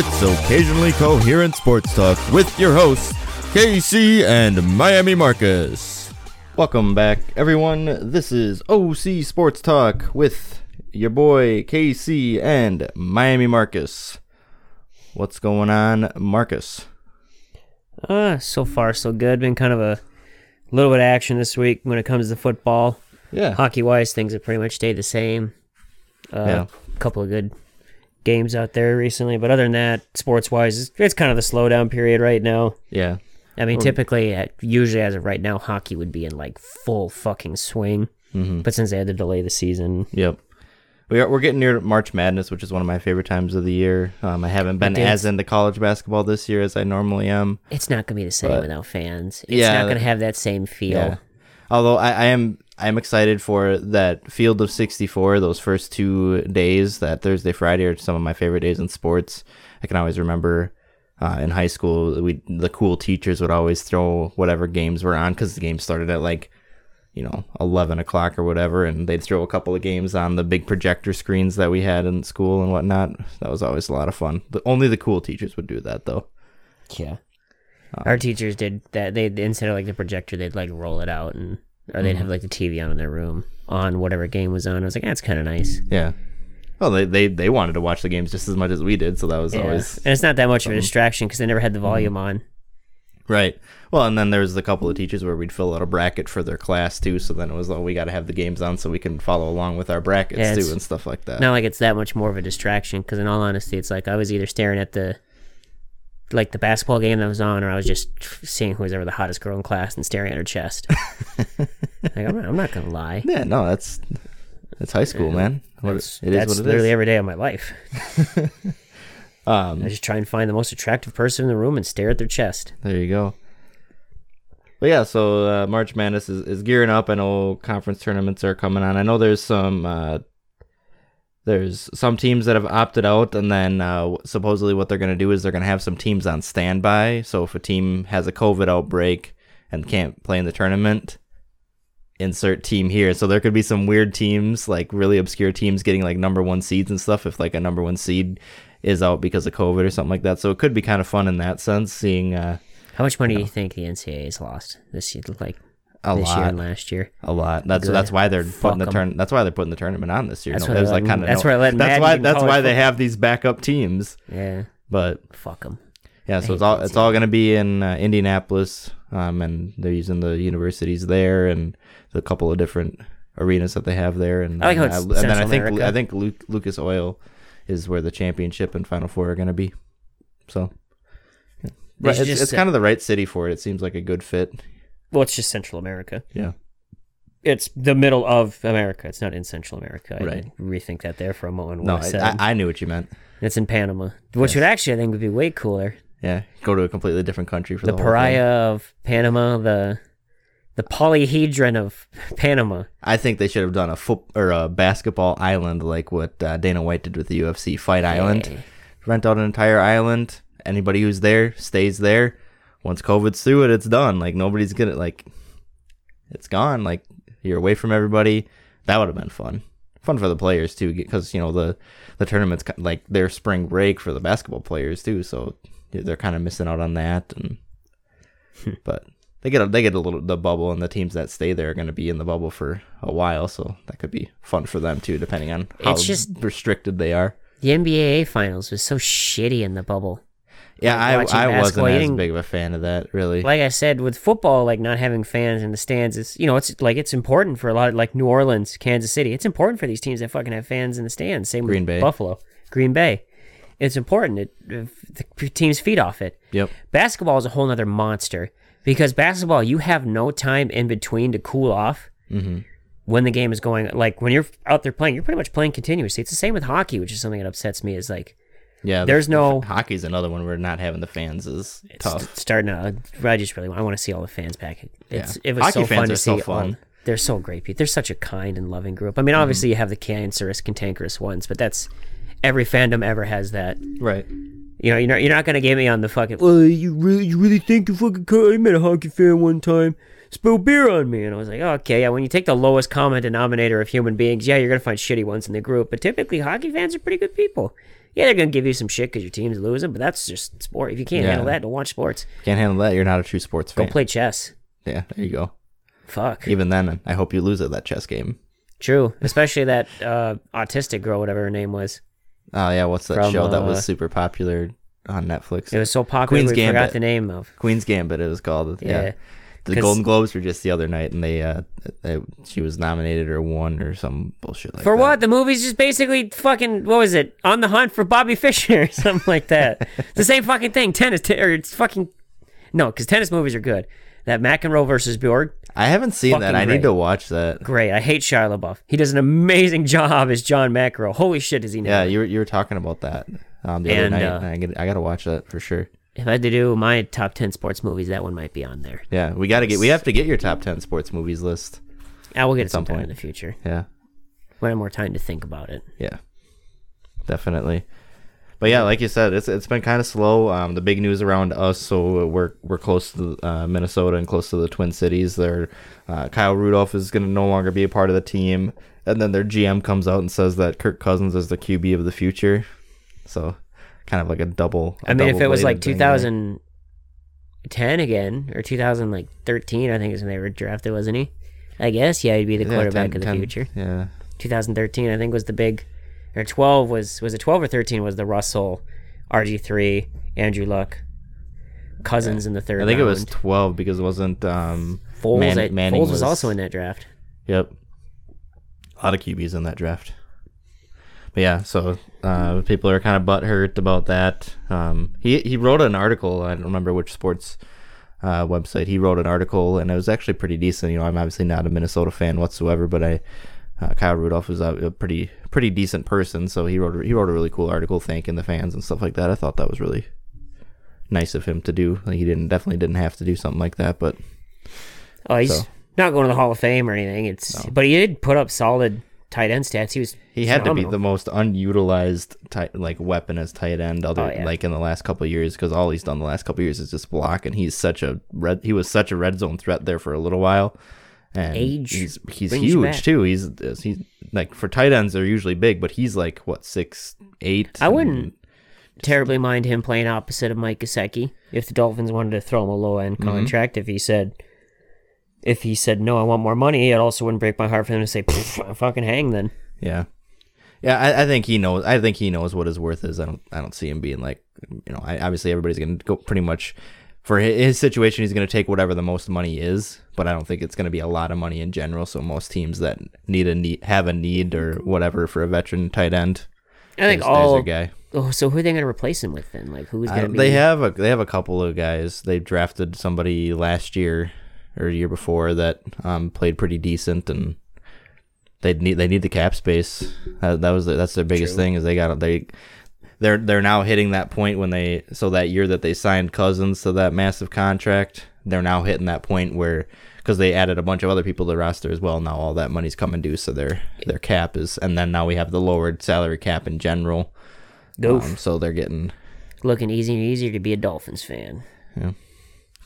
It's occasionally coherent sports talk with your hosts, KC and Miami Marcus. Welcome back, everyone. This is OC Sports Talk with your boy KC and Miami Marcus. What's going on, Marcus? Uh, so far so good. Been kind of a little bit of action this week when it comes to football. Yeah. Hockey wise, things have pretty much stayed the same. Uh, Yeah. A couple of good games out there recently, but other than that, sports wise, it's, kind of the slowdown period right now. Yeah. I mean, typically, uh, usually as of right now, hockey would be in like full fucking swing. Mm-hmm. But since they had to delay the season, Yep. We are, we're getting near March Madness, which is one of my favorite times of the year. Um, I haven't been as into college basketball this year as I normally am. it's not gonna be the same But- without fans. It's Yeah, not gonna have that same feel. Yeah. Although I, I am I am excited for that field of 64, those first two days, that Thursday, Friday are some of my favorite days in sports. I can always remember uh, in high school, we the cool teachers would always throw whatever games were on because the game started at like, you know, 11 o'clock or whatever, and they'd throw a couple of games on the big projector screens that we had in school and whatnot. That was always a lot of fun. The, only the cool teachers would do that, though. Yeah. Um, Our teachers did that. They instead of like the projector, they'd like roll it out and or they'd Mm-hmm. have like the TV on in their room on whatever game was on. I was like, that's kind of nice. Yeah. Well, they, they, they wanted to watch the games just as much as we did, so that was Yeah. always And it's not that much of a distraction because they never had the volume Mm-hmm. on. Right. Well, and then there was a couple of teachers where we'd fill out a bracket for their class too. So then it was, oh, we got to have the games on so we can follow along with our brackets Yeah, too and stuff like that. Not like it's that much more of a distraction because in all honesty, it's like I was either staring at the like the basketball game that was on, or I was just seeing who was ever the hottest girl in class and staring at her chest. like, I'm, not, I'm not gonna lie. Yeah, no, that's that's high school, man. What, That's, it is that's what it literally is. every day of my life. Um, I just try and find the most attractive person in the room and stare at their chest. there you go. But yeah, so uh, March Madness is, is gearing up. I know conference tournaments are coming on. I know there's some uh, there's some teams that have opted out, and then uh, supposedly what they're going to do is they're going to have some teams on standby. So if a team has a COVID outbreak and can't play in the tournament, insert team here. So there could be some weird teams, like really obscure teams, getting like number one seeds and stuff. If like a number one seed is out because of COVID or something like that, so it could be kind of fun in that sense, seeing uh, How much money do you think the NCAA's lost this year, like a this year lot. and last year? A lot. That's Good. that's why they're Fuck putting the turn. That's why they're putting the tournament on this year. That's No, why I like kind of that's no- why I That's Madden why that's why they have these backup teams. Yeah, But fuck them. yeah, so it's all it's all going to be in uh, Indianapolis, um, and they're using the universities there and the couple of different arenas that they have there. And I like how uh, it's and then I think America. I think Lu- Lucas Oil is where the championship and Final Four are going to be. So. yeah. It's, just it's kind of the right city for it. It seems like a good fit. Well, it's just Central America. Yeah. It's the middle of America. It's not in Central America. I Right. did rethink that there for a moment. No, I I, said I, I knew what you meant. it's in Panama, which would actually I think would be way cooler. Yeah, go to a completely different country for The, the, pariah of Panama, the the polyhedron of Panama. I think they should have done a foot or a basketball island like what uh, Dana White did with the UFC Fight Island. Yeah. Rent out an entire island. Anybody who's there stays there. Once COVID's through it, it's done. Like nobody's gonna like. It's gone. Like you're away from everybody. That would have been fun. Fun for the players too, because you know the the tournaments like their spring break for the basketball players too. So they're kind of missing out on that. And but they get a, they get a little the bubble, and the teams that stay there are going to be in the bubble for a while. So that could be fun for them too, depending on how It's just- restricted they are. The NBA finals was so shitty in the bubble. Yeah, Like I I wasn't as big of a fan of that really. Like I said, with football, like not having fans in the stands is, you know, it's like it's important for a lot of like New Orleans, Kansas City. It's important for these teams that fucking have fans in the stands. Same Green with Bay. Buffalo, Green Bay. It's important. It, the teams feed off it. yep. Basketball is a whole nother monster because basketball, you have no time in between to cool off Mm-hmm. when the game is going. Like when you're out there playing, you're pretty much playing continuously. It's the same with hockey, which is something that upsets me. Is like Yeah, There's the- no- hockey's another one where not having the fans is it's tough. starting to. I just really want. I want to see all the fans back. It's Yeah. it was Hockey so fans fun are to so see. fun. all- they're so great people. They're such a kind and loving group. I mean, Mm-hmm. obviously you have the cancerous, cantankerous ones, but that's every fandom ever has that. Right. You know, you're not, you're not gonna get me on the fucking. Well, you really, you really think you fucking? co- I met a hockey fan one time. Spill beer on me, and I was like, oh, okay, yeah. When you take the lowest common denominator of human beings, yeah, you're gonna find shitty ones in the group, but typically hockey fans are pretty good people. Yeah, they're gonna give you some shit because your team's losing, but that's just sport. If you can't Yeah. handle that, don't watch sports. Can't handle that. You're not a true sports fan. Go play chess. Yeah, there you go. Fuck. Even then, I hope you lose at that chess game. True. Especially that uh, autistic girl, whatever her name was. Oh yeah, what's that From, show that uh, was super popular on Netflix? It was so popular Queen's we forgot the name of. Queen's Gambit. It was called. Yeah. Yeah. The Golden Globes were just the other night, and they, uh, they she was nominated or won or some bullshit like that. For that. what? The movie's just basically fucking what was it? On the hunt for Bobby Fischer or something like that. it's the same fucking thing. Tennis t- or it's fucking no, because tennis movies are good. That McEnroe versus Borg, I haven't seen that. I great. need to watch that. great. I hate Shia LaBeouf. He does an amazing job as John McEnroe. Holy shit, is he now? Yeah, you were you were talking about that um, the other night. uh, I I gotta watch that for sure. If I had to do my top ten sports movies, that one might be on there. Yeah, we gotta get we have to get your top ten sports movies list. I will get it some sometime in the future. Yeah, When I have more time to think about it. yeah, definitely. But yeah, like you said, it's it's been kind of slow. Um, the big news around us, so we're we're close to uh, Minnesota and close to the Twin Cities. There, uh, Kyle Rudolph is going to no longer be a part of the team, and then their GM comes out and says that Kirk Cousins is the QB of the future. So, kind of like a double. I I mean, if it was like 2010 again or 2013, I think is when they were drafted, wasn't he? I guess yeah, he'd be the quarterback of the future. Yeah, 2013, I think was the big, or 12 was was it 12 or 13 was the Russell, RG three, Andrew Luck, Cousins in the third. I think it was twelve because it wasn't um, Foles. Man- I- Manning Foles was, also in that draft. Yep. A lot of QBs in that draft. But yeah, so uh, people are kind of butthurt about that. Um, he he wrote an article. I don't remember which sports uh, website. He wrote an article, and it was actually pretty decent. You know, I'm obviously not a Minnesota fan whatsoever, but I uh, Kyle Rudolph was a, a pretty pretty decent person. So he wrote he wrote a really cool article thanking the fans and stuff like that. I thought that was really nice of him to do. Like, he didn't definitely didn't have to do something like that, but Oh, he's So- not going to the Hall of Fame or anything. It's but he did put up solid tight end stats. He was He had to be the most unutilized tight, like weapon as tight end, other Oh, yeah. like in the last couple of years, because all he's done the last couple of years is just block, and he's such a red. He was such a red zone threat there for a little while, and Age he's he's huge too. He's he's like for tight ends they're usually big, but he's like what six eight. I wouldn't terribly mind him playing opposite of Mike Gesicki if the Dolphins wanted to throw him a low end Mm-hmm. contract. If he said, if he said no, I want more money, it also wouldn't break my heart for him to say, "Pff, fucking hang then. Yeah, yeah. I, I think he knows. I think he knows what his worth is. I don't. I don't see him being like you know. I, obviously, everybody's gonna go pretty much for hi- his situation. He's gonna take whatever the most money is, but I don't think it's gonna be a lot of money in general. So most teams that need a need have a need or whatever for a veteran tight end. I think there's, there's all. their guy. Oh, so who are they going to replace him with then? Like who's going to be? they have a they have a couple of guys. They drafted somebody last year or a year before that um, played pretty decent, and they need they need the cap space. Uh, that was the, that's their biggest True. thing is they got they they're they're now hitting that point when they so that year that they signed Cousins to that massive contract, they're now hitting that point where because they added a bunch of other people to the roster as well. Now all that money's coming due, so their their cap is, and then now we have the lowered salary cap in general. Um, so they're getting looking easier and easier to be a Dolphins fan.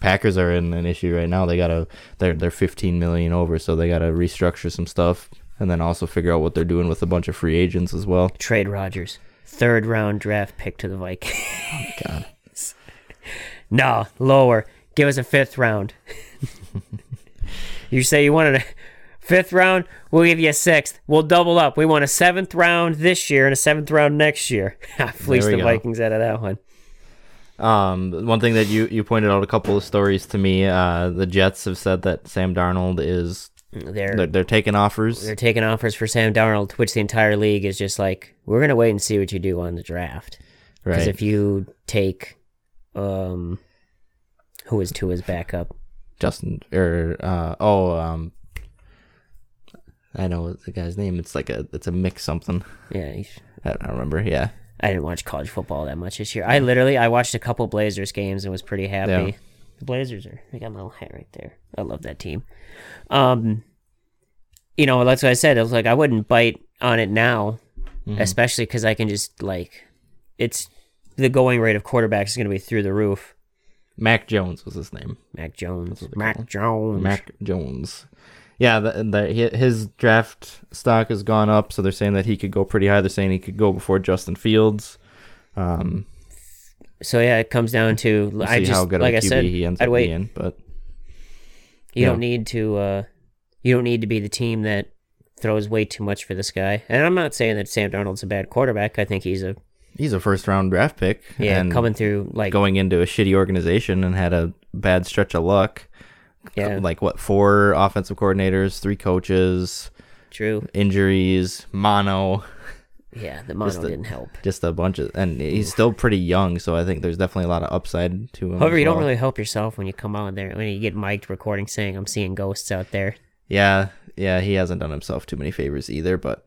Packers are in an issue right now. They gotta they're they're 15 million over, so they gotta restructure some stuff, and then also figure out what they're doing with a bunch of free agents as well. Trade Rodgers, third round draft pick to the Vikings. Oh, God, no, lower. Give us a fifth round. you say you wanted a fifth round, we'll give you a sixth. We'll double up. We want a seventh round this year and a seventh round next year. We the go. Vikings out of that one. Um, one thing that you you pointed out a couple of stories to me. Uh, the Jets have said that Sam Darnold is They're they're, they're taking offers. they're taking offers for Sam Darnold, which the entire league is just like, we're gonna wait and see what you do on the draft. Because Right. if you take, um, who is Tua's backup? Justin or uh oh um. I know the guy's name. It's like a it's a mix something. Yeah, he's, I don't remember. Yeah. I didn't watch college football that much this year. I literally I watched a couple Blazers games and was pretty happy. Yeah. The Blazers are I got my little hat right there. I love that team. Um you know, that's what I said. I was like I wouldn't bite on it now, Mm-hmm. especially cuz I can just like it's the going rate of quarterbacks is going to be through the roof. Mac Jones was his name. Mac Jones. Mac Jones. Mac Jones. Yeah, the, the, his draft stock has gone up, so they're saying that he could go pretty high. They're saying he could go before Justin Fields. Um, So yeah, it comes down to we'll I just like I said, he ends I'd up wait. being. But You Yeah. don't need to. uh You don't need to be the team that throws way too much for this guy. And I'm not saying that Sam Darnold's a bad quarterback. I think he's a he's a first round draft pick. yeah coming through like going into a shitty organization and had a bad stretch of luck. Yeah Like what? Four offensive coordinators, three coaches, true injuries, mono. yeah the mono Just the- didn't help. just a bunch of and he's still pretty young so i think there's definitely a lot of upside to him However, you don't really help yourself when you come out there when you get mic'd recording saying I'm seeing ghosts out there. yeah yeah he hasn't done himself too many favors either but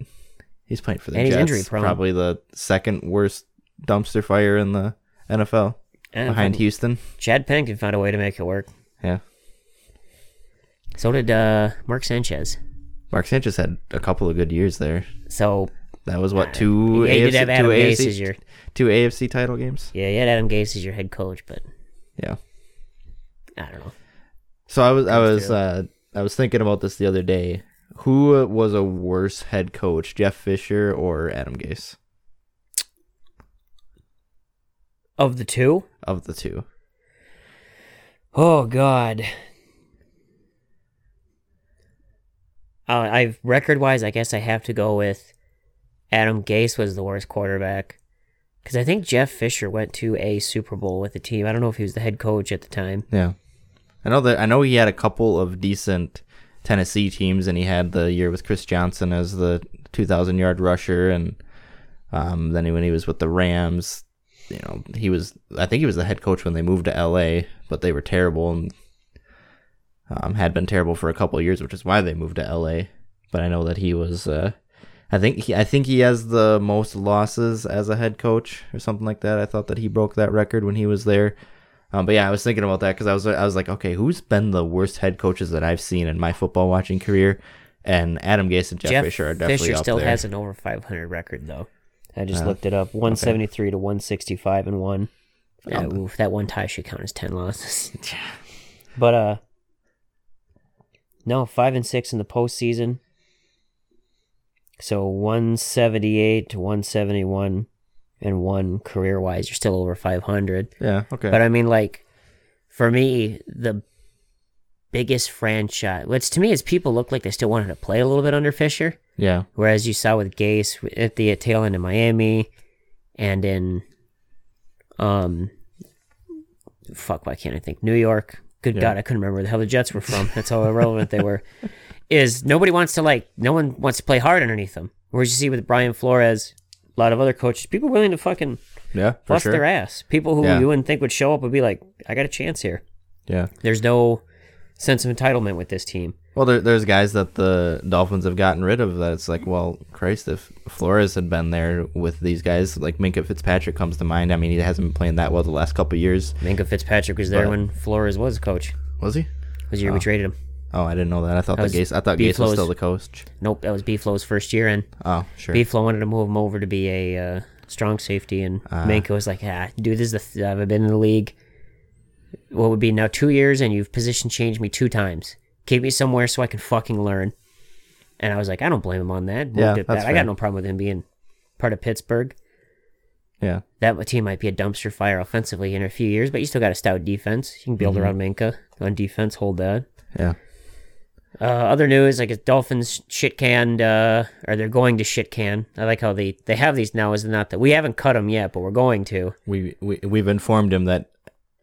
he's playing for the And Jets, injury probably the second worst dumpster fire in the nfl And behind houston Chad Pennington found a way to make it work. yeah So did uh, Mark Sanchez. mark sanchez had a couple of good years there. So that was what two yeah, you AFC, did have Adam Gase AFC as your two afc title games? Yeah, you had Adam Gase as your head coach, but yeah. I don't know. so i was i was uh i was thinking about this the other day. Who was a worse head coach jeff fisher or adam gase? Of the two, of the two. Oh god. Uh, I record wise, I guess I have to go with Adam Gase was the worst quarterback because I think Jeff Fisher went to a Super Bowl with the team. I don't know if he was the head coach at the time. Yeah, I know that. I know he had a couple of decent Tennessee teams, and he had the year with Chris Johnson as the 2,000 yard rusher, and um, then when he was with the Rams, you know, he was. I think he was the head coach when they moved to L.A., but they were terrible and um, had been terrible for a couple of years, which is why they moved to L.A. But I know that he was. Uh, I think he, I think he has the most losses as a head coach or something like that. I thought that he broke that record when he was there. Um, but yeah, I was thinking about that because I was I was like, okay, who's been the worst head coaches that I've seen in my football watching career? And Adam Gase and Jeff, Jeff Fisher are definitely Fisher up still there. has an over 500 record though. I just Uh, looked it up. 173 to 165 and one. Yeah, Um, oof, that one tie should count as 10 losses. but uh, no, five and six in the postseason. So 178 to 171 and one career wise. You're still over 500. yeah, okay. But I mean, like, for me, the biggest franchise, which to me is people look like they still wanted to play a little bit under Fisher. yeah, Whereas you saw with Gase at the tail end of Miami and in, um, fuck, why can't I think? New York. Good Yeah. God, I couldn't remember where the hell the Jets were from. That's how irrelevant they were. Is nobody wants to like, no one wants to play hard underneath them. Whereas you see with Brian Flores, a lot of other coaches, people willing to fucking yeah, bust sure. their ass. People who Yeah. you wouldn't think would show up would be like, I got a chance here. Yeah. There's no sense of entitlement with this team. Well, there, there's guys that the Dolphins have gotten rid of that it's like, well, Christ, if Flores had been there with these guys, like Minkah Fitzpatrick comes to mind. I mean, he hasn't been playing that well the last couple of years. Minkah Fitzpatrick was there But- when Flores was coach. Was he? Was the year we traded him. Oh, I didn't know that. I thought That the Gase. I thought B. Gase was still the coach. Nope, that was B Flow's first year, and Oh, sure. B Flow wanted to move him over to be a uh, strong safety, and Ah. Minkah was like, "Ah, dude, this is the th- I've been in the league. What would be now two years, and you've position changed me two times. Keep me somewhere so I can fucking learn." And I was like, I don't blame him on that. Yeah, that's back. I got no problem with him being part of Pittsburgh. yeah. That team might be a dumpster fire offensively in a few years, but you still got a stout defense. You can build Mm-hmm. around Minkah on defense. Hold that. Yeah. Uh, other news, like Dolphins shit canned, uh, or they're going to shit can. I like how they they have these now. Is not that we haven't cut them yet, but we're going to. We, we we've informed him that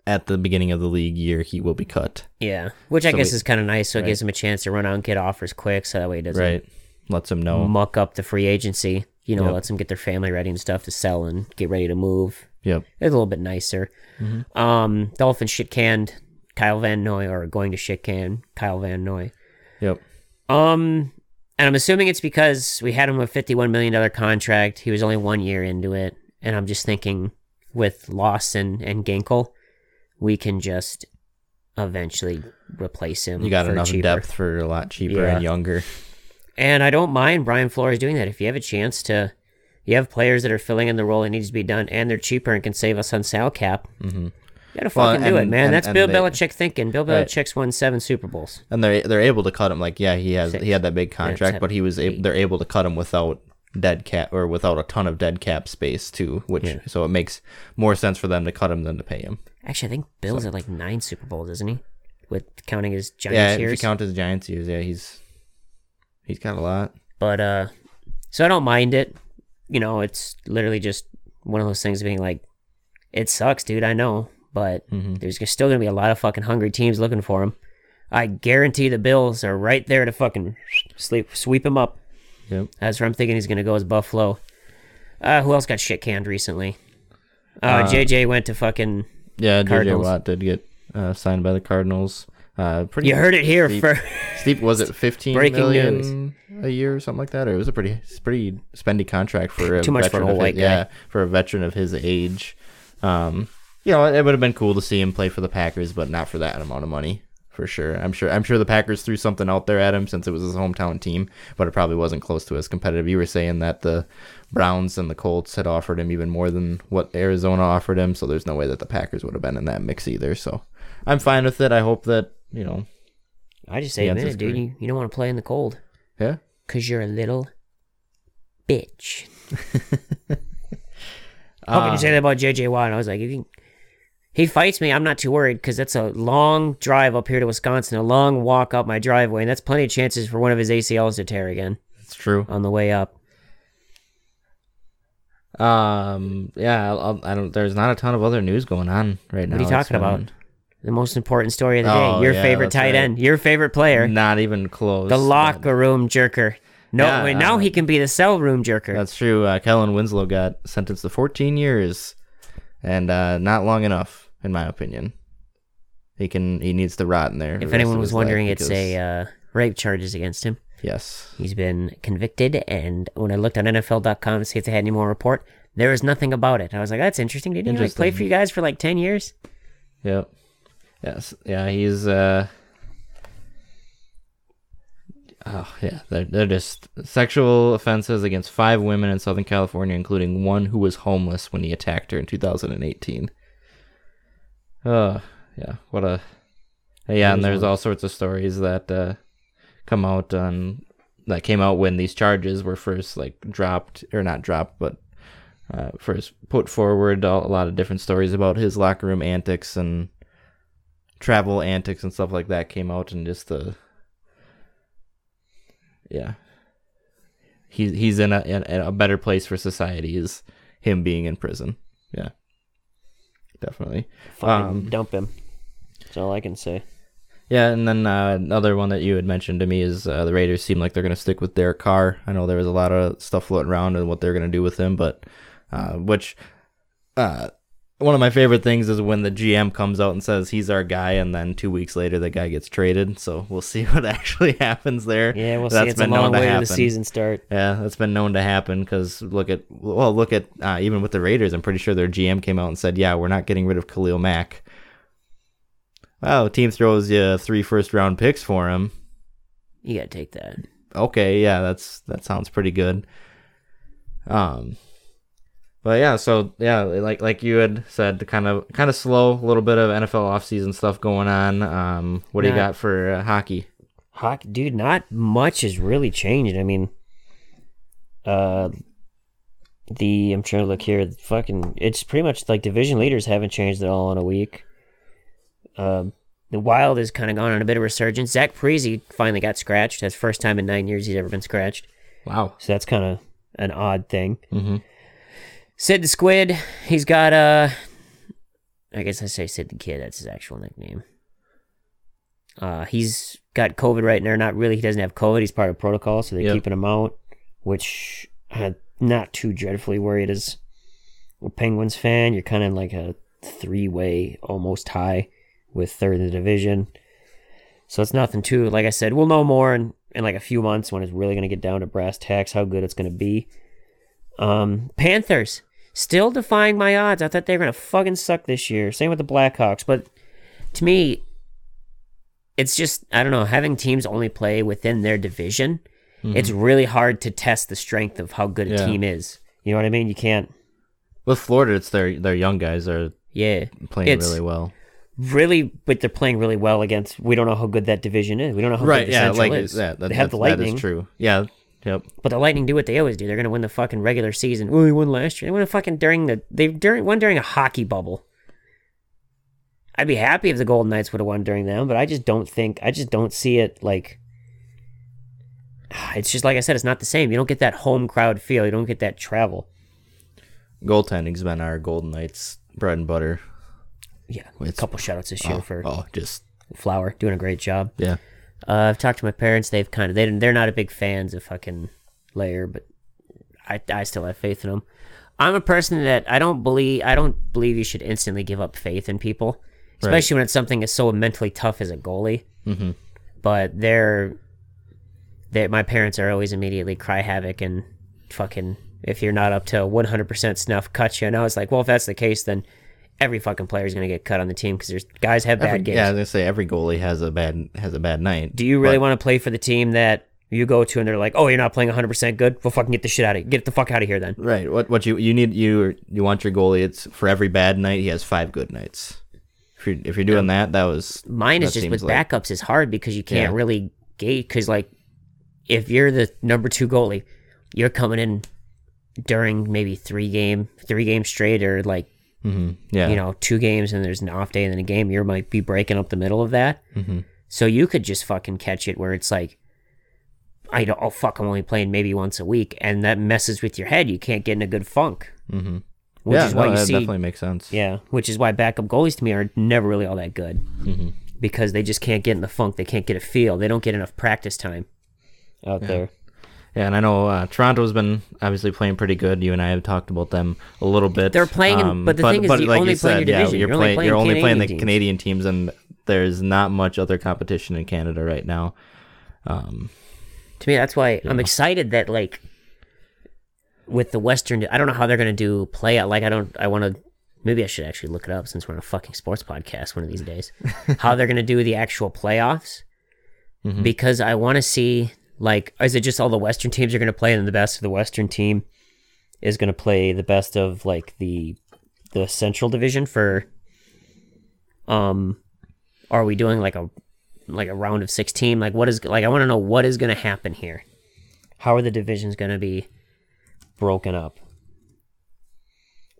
at the beginning of the league year he will be cut. Yeah, which I So guess we- is kind of nice. So it right. gives him a chance to run out and get offers quick, so that way he doesn't Right. Lets him know. muck up the free agency. You know, Yep. lets them get their family ready and stuff to sell and get ready to move. Yep. It's a little bit nicer. Mm-hmm. Um, Dolphins shit canned Kyle Van Noy, or going to shit can Kyle Van Noy. Yep. Um, and I'm assuming it's because we had him a $51 million contract. He was only one year into it. And I'm just thinking with Lawson and Ginkel, we can just eventually replace him. You got enough cheaper. depth for a lot cheaper Yeah. and younger. And I don't mind Brian Flores doing that. If you have a chance to, you have players that are filling in the role that needs to be done and they're cheaper and can save us on sal cap. Mm-hmm. You gotta Well, fucking do it, man. and- That's and Bill they- Belichick thinking. Bill Right. Belichick's won seven Super Bowls. And they're they're able to cut him. Like yeah, he has Six. he had that big contract, seven, but he was able, they're able to cut him without dead cap or without a ton of dead cap space too, which Yeah. so it makes more sense for them to cut him than to pay him. Actually, I think Bill's at like nine Super Bowls, isn't he? With counting his Giants yeah, years. if you count his Giants years, yeah, he's he's got a lot. But uh so I don't mind it. You know, it's literally just one of those things being like it sucks, dude, I know, but Mhm. there's still going to be a lot of fucking hungry teams looking for him. I guarantee the Bills are right there to fucking sleep sweep him up. Yep. That's where I'm thinking he's going to go as Buffalo. Uh who else got shit canned recently? Uh, Uh, JJ went to fucking Yeah, JJ Cardinals. Watt did get uh, signed by the Cardinals. Uh, pretty. You heard it here steep- for Steep was it fifteen Breaking million a year or something like that, or it was a pretty pretty spendy contract for a Too much for veteran an old of his- white guy. Yeah, for a veteran of his age. Um, you know, it would have been cool to see him play for the Packers, but not for that amount of money. For sure, I'm sure. I'm sure the Packers threw something out there at him since it was his hometown team, but it probably wasn't close to as competitive. You were saying that the Browns and the Colts had offered him even more than what Arizona offered him, so there's no way that the Packers would have been in that mix either. So I'm fine with it. I hope that you know, I just say minute, dude. You, you don't want to play in the cold yeah. because you're a little bitch. How can Uh, you say that about JJ Watt? And I was like, if he, he fights me, I'm not too worried because that's a long drive up here to Wisconsin, a long walk up my driveway, and that's plenty of chances for one of his ACLs to tear again It's true. on the way up. Um. Yeah. I'll, I don't. There's not a ton of other news going on right now. What are you talking about? been The most important story of the day. Oh, your yeah, favorite tight right. end, your favorite player, Not even close. the locker room jerker. No, Yeah, wait, now uh, he can be the cell room jerker. That's true. Uh, Kellen Winslow got sentenced to 14 years, and uh, not long enough, in my opinion. He can. He needs to rot in there. if rest anyone was wondering, it's because- a uh, rape charges against him. yes. He's been convicted, and when I looked on NFL.com to see if they had any more report, there was nothing about it. I was like, "That's interesting. Didn't he like play for you guys for like ten years?" Yep. Yes. Yeah. He's. uh Oh yeah, they're they're just sexual offenses against five women in Southern California, including one who was homeless when he attacked her in 2018. Oh yeah, what a yeah, and There's all sorts of stories that uh, come out on that came out when these charges were first like dropped or not dropped, but uh, first put forward. A lot of different stories about his locker room antics and travel antics and stuff like that came out, and just the yeah, he's he's in a in a better place for society is him being in prison. Yeah, definitely. Fucking Um, dump him. That's all I can say. Yeah, and then uh, another one that you had mentioned to me is uh, the Raiders seem like they're going to stick with Derek Carr. I know there was a lot of stuff floating around and what they're going to do with him, but uh, which uh, one of my favorite things is when the GM comes out and says he's our guy, and then two weeks later the guy gets traded. So we'll see what actually happens there. Yeah, we'll That's see. It's a been known long to way to the season start. Yeah, that's been known to happen because look at well, look at uh, even with the Raiders. I'm pretty sure their GM came out and said, "Yeah, we're not getting rid of Khalil Mack." Wow, team throws you three first round picks for him. You gotta take that. Okay, yeah, that's that sounds pretty good. Um, but yeah, so yeah, like like you had said, kind of kind of slow, a little bit of NFL offseason stuff going on. Um, what do you got for uh, hockey? Hockey, dude, not much has really changed. I mean, uh, the I'm trying to look here. Fucking, it's pretty much like division leaders haven't changed at all in a week. Um, the Wild has kind of gone on a bit of resurgence. Zach Parise finally got scratched. That's first time in nine years he's ever been scratched. Wow. So that's kind of an odd thing. Mm-hmm. Sid the Squid, he's got uh I guess I say Sid the Kid, that's his actual nickname. Uh he's got COVID right now. Not really, he doesn't have COVID, he's part of protocol, so they're Yep. keeping him out, which I'm not too dreadfully worried as a Penguins fan. You're kinda in like a three way almost tie with third in the division. So it's nothing too like I said, we'll know more in, in like a few months when it's really gonna get down to brass tacks how good it's gonna be. Um, Panthers still defying my odds. I thought they were gonna fucking suck this year. Same with the Blackhawks, but to me, it's just I don't know. Having teams only play within their division, mm-hmm. it's really hard to test the strength of how good a Yeah. team is. You know what I mean? You can't. With Florida, it's their their young guys are Yeah, playing It's- really well. really, but they're playing really well against. We don't know how good that division is. We don't know how Right? good the Yeah, Central like is. yeah, that, they have the Lightning. is true. Yeah, Yep. But the Lightning do what they always do. They're gonna win the fucking regular season. Oh, they won last year. They won a fucking during the they during won during a hockey bubble. I'd be happy if the Golden Knights would have won during them, but I just don't think I just don't see it like it's just like I said, it's not the same. You don't get that home crowd feel. You don't get that travel. Goaltending's been our Golden Knights bread and butter. Yeah, a It's- couple shoutouts this year Oh, for oh, just Flower doing a great job. yeah. Uh, I've talked to my parents. They've kind of they they're not a big fans of fucking Lehner, but I I still have faith in them. I'm a person that I don't believe I don't believe you should instantly give up faith in people, especially when it's something as so mentally tough as a goalie. Mm-hmm. But they're they my parents are always immediately cry havoc and fucking if you're not up to 100% snuff, cut you. And I was like, well, if that's the case, then every fucking player is going to get cut on the team because there's guys have bad Every, games. yeah, I was gonna say every goalie has a bad has a bad night. Do you really want to play for the team that you go to and they're like, "Oh, you're not playing 100% good? Well, fucking get the shit out of get the fuck out of here then." Right. What what you you need you you want your goalie? It's for every bad night he has five good nights. If you if you're doing that, that was Mine is just with like- backups is hard because you can't Yeah. really gauge cuz like if you're the number 2 goalie, you're coming in during maybe 3 game, 3 games straight or like, Mhm. yeah you know, 2 games and there's an off day and then a game, you might be breaking up the middle of that. hmm So you could just fucking catch it where it's like, I don't, oh fuck, I'm only playing maybe once a week, and that messes with your head. You can't get in a good funk. hmm Which yeah, is why no, you that see, definitely makes sense. yeah, which is why backup goalies to me are never really all that good hmm because they just can't get in the funk. They can't get a feel. They don't get enough practice time out there. Yeah, and I know uh, Toronto's been obviously playing pretty good. You and I have talked about them a little bit. They're playing in- but the thing is, you only play in your division. You're, You're only you're only playing the Canadian teams. Canadian teams, and there's not much other competition in Canada right now. Um, To me, that's why I'm excited that like with the Western, I don't know how they're gonna do play out. Like I don't, I want to. Maybe I should actually look it up since we're on a fucking sports podcast one of these days. how they're gonna do the actual playoffs Mhm. because I want to see like is it just all the Western teams are gonna play and the best of the Western team is gonna play the best of like the the Central Division for um are we doing like a like a round of 16 like what is like i want to know what is going to happen here. How are the divisions going to be broken up?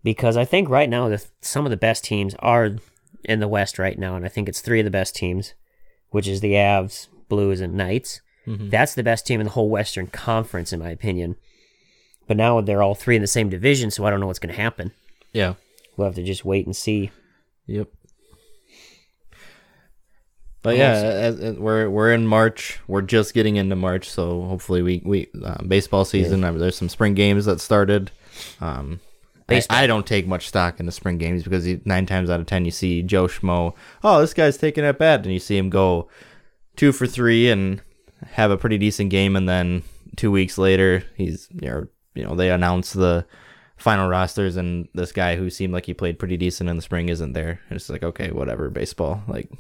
Because i think right now the some of the best teams are in the west right now and i think it's three of the best teams which is the avs blues and knights Mhm. that's the best team in the whole western conference in my opinion but now they're all three in the same division so i don't know what's going to happen yeah. we'll have to just wait and see Yep. But yeah, as, as we're we're in March. We're just getting into March, so hopefully we we uh, baseball season. uh, There's some spring games that started. Um, I, I don't take much stock in the spring games because you, nine times out of ten you see Joe Schmo. Oh, this guy's taking it bad, and you see him go two for three and have a pretty decent game, and then two weeks later he's you know, you know they announce the final rosters and this guy who seemed like he played pretty decent in the spring isn't there. And it's like okay, whatever, baseball like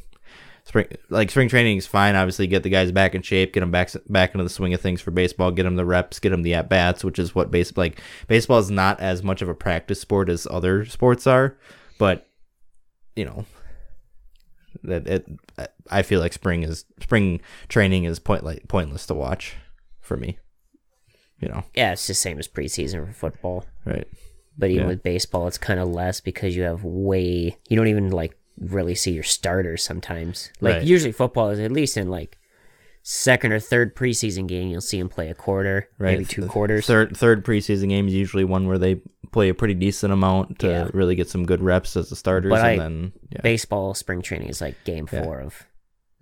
spring like spring training is fine. Obviously, get the guys back in shape, get them back back into the swing of things for baseball, get them the reps, get them the at bats, which is what base like baseball is not as much of a practice sport as other sports are, but you know that it I feel like spring is spring training is point like pointless to watch for me. You know, yeah it's the same as preseason for football right? But even Yeah. with baseball, it's kind of less because you have way you don't even like really see your starters sometimes. Like Right. usually football is at least in like second or third preseason game, you'll see them play a quarter, Right. maybe two quarters. Third third preseason game is usually one where they play a pretty decent amount to Yeah. really get some good reps as the starters, But and I- then yeah. Baseball spring training is like game Yeah. four of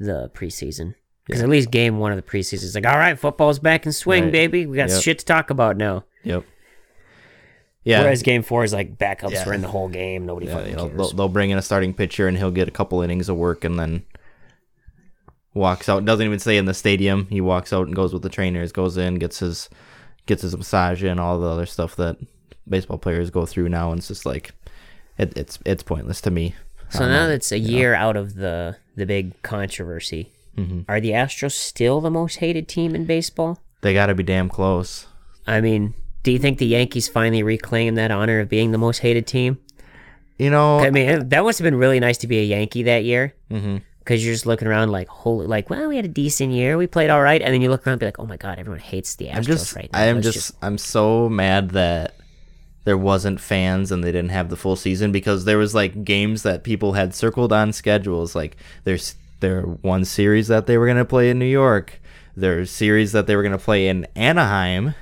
the preseason. Because at least game one of the preseason is like, all right, football's back in swing, Right. baby. We got Yep. shit to talk about now. Yep. Yeah. Whereas game four is like backups Yeah. are in the whole game. Nobody yeah, fucking you know, cares. they'll, they'll bring in a starting pitcher and he'll get a couple innings of work and then walks out. Doesn't even stay in the stadium. He walks out and goes with the trainers. Goes in, gets his gets his massage and all the other stuff that baseball players go through now. And it's just like it, it's it's pointless to me. So Um, now that's a year out of the the big controversy. Mhm. Are the Astros still the most hated team in baseball? they got to be damn close. I mean, do you think the Yankees finally reclaim that honor of being the most hated team? You know, I mean, that must have been really nice to be a Yankee that year. hmm because you're just looking around like, holy, like, well, we had a decent year, we played all right, and then you look around and be like, oh my god, everyone hates the Astros I'm just, right now. I am Let's just, I'm so mad that there wasn't fans and they didn't have the full season because there was like games that people had circled on schedules. Like there's their one series that they were gonna play in New York, their series that they were gonna play in Anaheim,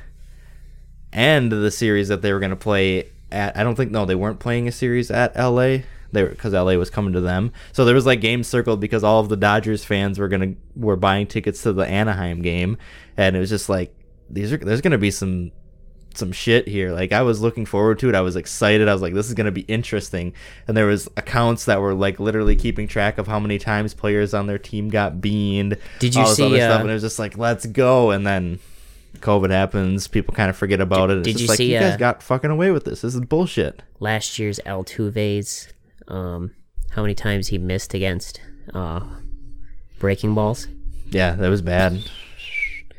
and the series that they were gonna play at. I don't think no, they weren't playing a series at L.A. They because LA was coming to them. So there was like games circled because all of the Dodgers fans were gonna were buying tickets to the Anaheim game, and it was just like these are there's gonna be some some shit here. Like I was looking forward to it. I was excited. I was like, this is gonna be interesting. And there was accounts that were like literally keeping track of how many times players on their team got beaned. Did you all this see, other stuff? uh, And it was just like, let's go. And then COVID happens. People kind of forget about it. It's did just you like see, you guys uh, got fucking away with this. This is bullshit. last year's Altuve's, um, how many times he missed against uh, breaking balls, Yeah, that was bad.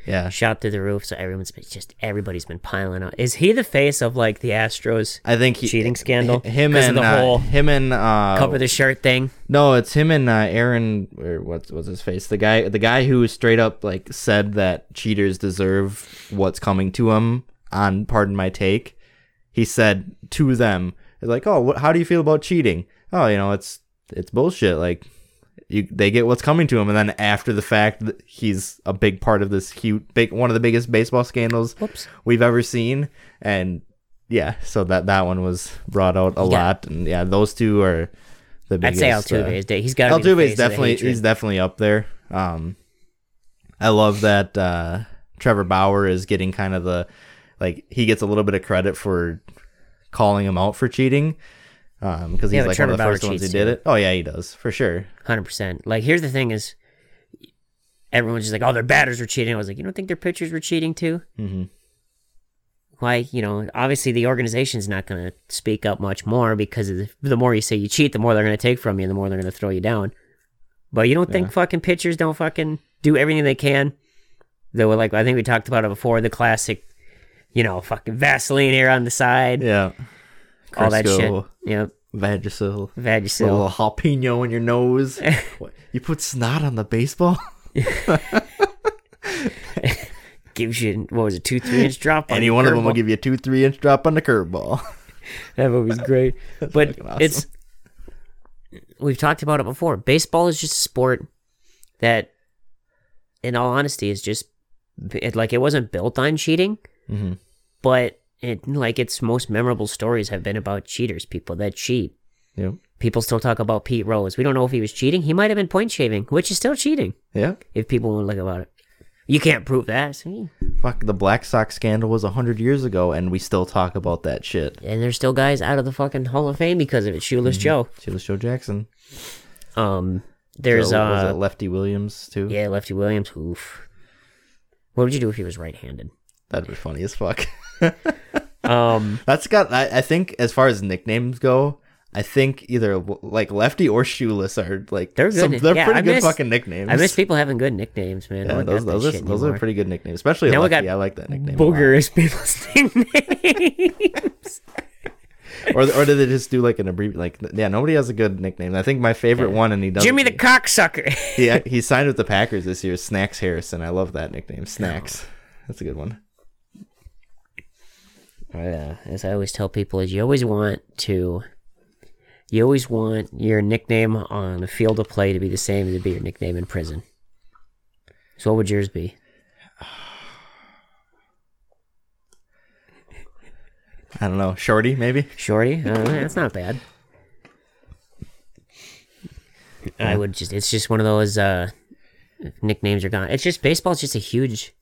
Yeah. shot through the roof. So everyone's been just everybody's been piling on. Is he the face of like the Astros I think he, cheating scandal? Him and the uh, whole him and uh, cover the shirt thing. No, it's him and uh, Aaron or what's what's his face? The guy the guy who straight up like said that cheaters deserve what's coming to them on pardon my take. He said to them like, "Oh, what, how do you feel about cheating?" "Oh, you know, it's it's bullshit. Like you they get what's coming to him, And then after the fact, he's a big part of this huge big one of the biggest baseball scandals Whoops. we've ever seen and yeah, so that that one was brought out a Yeah. lot and yeah, those two are the biggest. I'd say uh, Altuve is He's got to be the Altuve is definitely he's definitely up there. Um, I love that uh, Trevor Bauer is getting kind of the like he gets a little bit of credit for calling him out for cheating um because he's Yeah, like one of the first ones who did too. it. Oh yeah, he does for sure. Hundred percent. Like, here's the thing: is everyone's just like, "Oh, their batters were cheating." I was like, "You don't think their pitchers were cheating too?" hmm Why, you know, obviously the organization's not going to speak up much more because the, the more you say you cheat, the more they're going to take from you, and the more they're going to throw you down. But you don't think fucking pitchers don't fucking do everything they can? Though, like I think we talked about it before, the classic, you know, fucking Vaseline here on the side, Yeah. All that shit. Crisco, Yep, Vagisil, Vagisil. a little jalapeno in your nose. what, you put snot on the baseball? gives you what was it, two three inch drop? on Any one of them will give you a two, three inch drop on the curveball. That movie's great. but awesome. it's we've talked about it before. Baseball is just a sport that, in all honesty, is just it, like it wasn't built on cheating, hmm but it like its most memorable stories have been about cheaters, people that cheat. Yep. People still talk about Pete Rose. We don't know if he was cheating. He might have been point shaving, which is still cheating Yeah. if people to look about it. You can't prove that. See? Fuck, the Black Sox scandal was 100 years ago, and we still talk about that shit. And there's still guys out of the fucking Hall of Fame because of it. Shoeless Mm-hmm. Joe. Shoeless Joe Jackson. Um, there's So, uh, Lefty Williams, too? Yeah, Lefty Williams. Oof. What would you do if he was right-handed? That'd be funny as fuck. Um, That's got, I, I think, as far as nicknames go, I think either like Lefty or Shoeless are like, They're good some- they're yeah, pretty I good miss- fucking nicknames. I miss people having good nicknames, man. Yeah, those, those, are, those are pretty good nicknames, especially Now Lefty. I like that nickname. Booger is people's nicknames. or or did they just do like an abbrev like yeah nobody has a good nickname i think my favorite Yeah. one and he does Jimmy the cocksucker. yeah he signed with the packers this year snacks harrison i love that nickname snacks that's a good one uh, as I always tell people, is you always want to, you always want your nickname on the field of play to be the same as to be your nickname in prison. So what would yours be? i don't know shorty maybe Shorty? Uh, that's not bad. I would just, it's just one of those uh, nicknames are gone. It's just, baseball's just a huge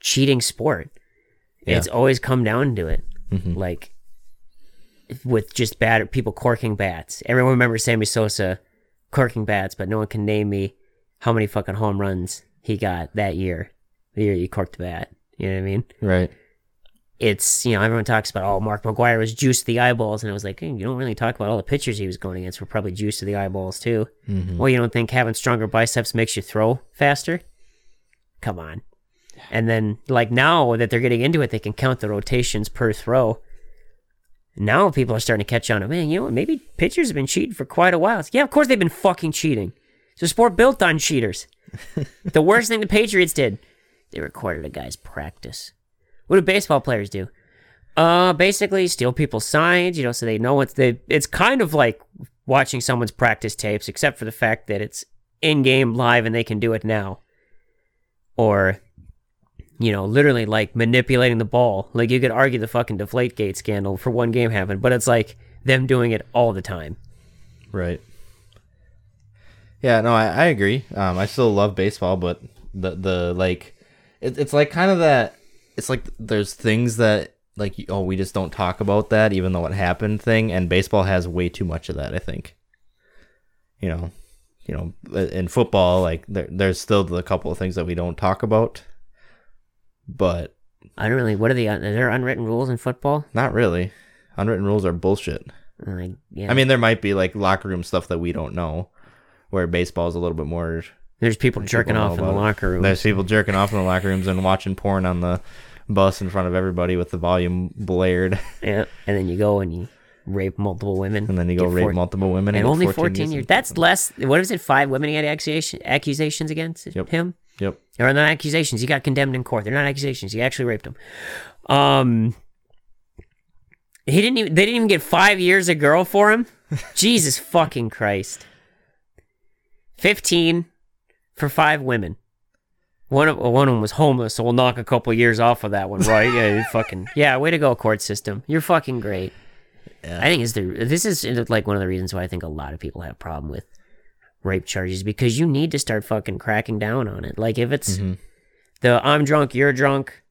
cheating sport. Yeah. It's always come down to it. Mhm. Like, with just bad people corking bats. Everyone remembers Sammy Sosa corking bats, but no one can name me how many fucking home runs he got that year. The year he corked the bat. You know what I mean? right it's you know everyone talks about oh Mark McGwire was juiced to the eyeballs and I was like hey, you don't really talk about all the pitchers he was going against were probably juiced to the eyeballs too. Mhm. Well, you don't think having stronger biceps makes you throw faster? Come on. And then like now that they're getting into it, they can count the rotations per throw. Now people are starting to catch on man, you know what? Maybe pitchers have been cheating for quite a while. It's, yeah, of course they've been fucking cheating. It's a sport built on cheaters. the worst thing the Patriots did, they recorded a guy's practice. What do baseball players do? Uh, basically steal people's signs, you know, so they know it's they. It's kind of like watching someone's practice tapes, except for the fact that it's in game live and they can do it now. Or, you know, literally like manipulating the ball. Like you could argue the fucking Deflategate scandal for one game happened, but it's like them doing it all the time. Right. Yeah, no, I, I agree. Um, I still love baseball, but the the like, it, it's like kind of that. It's like there's things that like oh we just don't talk about that even though it happened thing, and baseball has way too much of that. I think. You know, you know, in football, like there, there's still a couple of things that we don't talk about, but I don't really. What are the? Are there unwritten rules in football? not really. Unwritten rules are bullshit. Like, yeah. I mean, there might be like locker room stuff that we don't know, where baseball is a little bit more there's people jerking know off in the about it. locker room. There's people jerking off in the locker rooms and watching porn on the bus in front of everybody with the volume blared, Yeah, and then you go and you rape multiple women, and then you go Get rape four- multiple women and only 14 years. in That's prison. less. What is it? Five women he had accusation, accusations against Yep. him, Yep. or not accusations? He got condemned in court. They're not accusations. He actually raped him. Um, he didn't. Even, they didn't even get five years a girl for him. Jesus fucking Christ. 15 for five women. One of one of them was homeless, so we'll knock a couple years off of that one, right? Yeah, you fucking yeah. Way to go, court system. You're fucking great. Yeah. I think is the this is like one of the reasons why I think a lot of people have a problem with rape charges because you need to start fucking cracking down on it. Like if it's Mhm. the I'm drunk, you're drunk.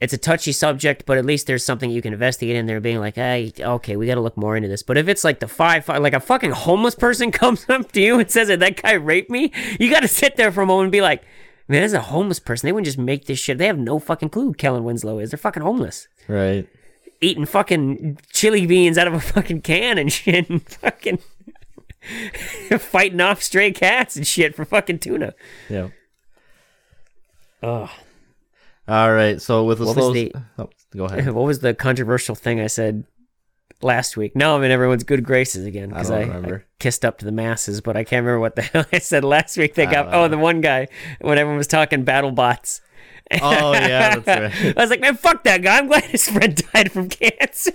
It's a touchy subject, but at least there's something you can investigate in there, being like, "Hey, okay, we got to look more into this." But if it's like the five, five, like a fucking homeless person comes up to you and says that that guy raped me, you got to sit there for a moment and be like, "Man, is a homeless person. They wouldn't just make this shit. They have no fucking clue who Kellen Winslow is. They're fucking homeless, Right. eating fucking chili beans out of a fucking can and shit, and fucking fighting off stray cats and shit for fucking tuna." Yeah. Ugh. All right. So with the What was the- oh, go ahead. What was the controversial thing I said last week? Now I'm in everyone's good graces again because I, remember. I kissed up to the masses, but I can't remember what the hell I said last week. They got oh the one guy when everyone was talking battle bots. Oh yeah, that's right. I was like, man, fuck that guy. I'm glad his friend died from cancer.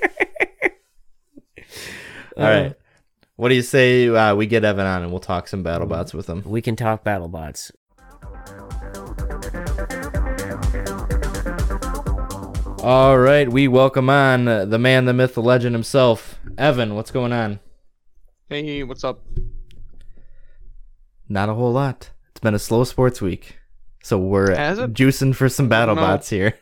All right. Uh, What do you say uh, we get Evan on and we'll talk some battle bots with him? We can talk battle bots. All right, we welcome on uh, the man, the myth, the legend himself, Evan. What's going on? Hey, what's up? Not a whole lot. It's been a slow sports week, so we're juicing for some battle No. bots here.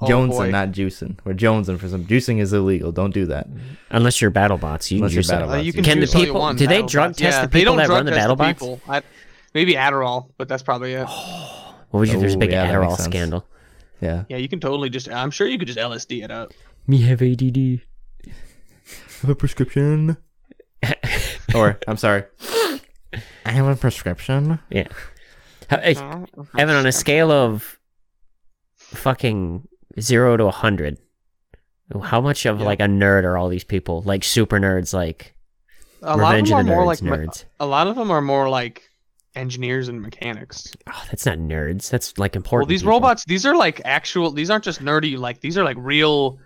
Oh, Jonesing, boy. not juicing. We're jonesing for some. Juicing is illegal. Don't do that. Unless you're battle bots, you Unless can juice battle it. Uh, you can, Can the juice all people- want do they drug bots. test yeah, the people that run the test battle bots? people. I, maybe Adderall, but that's probably it. What would you if there's a big yeah, Adderall scandal? Yeah. Yeah, you can totally just. I'm sure you could just LSD it up. Me have ADD. Have a prescription. or I'm sorry. I have a prescription. Yeah. How- Evan, on a scale of fucking zero to a hundred, how much of Yeah. like a nerd are all these people? Like super nerds, like A lot of Revenge them of are the more like nerds. a lot of them are more like engineers and mechanics. Oh, that's not nerds. That's like important. Well, important. these people. robots, these are like actual. These aren't just nerdy. Like these are like real.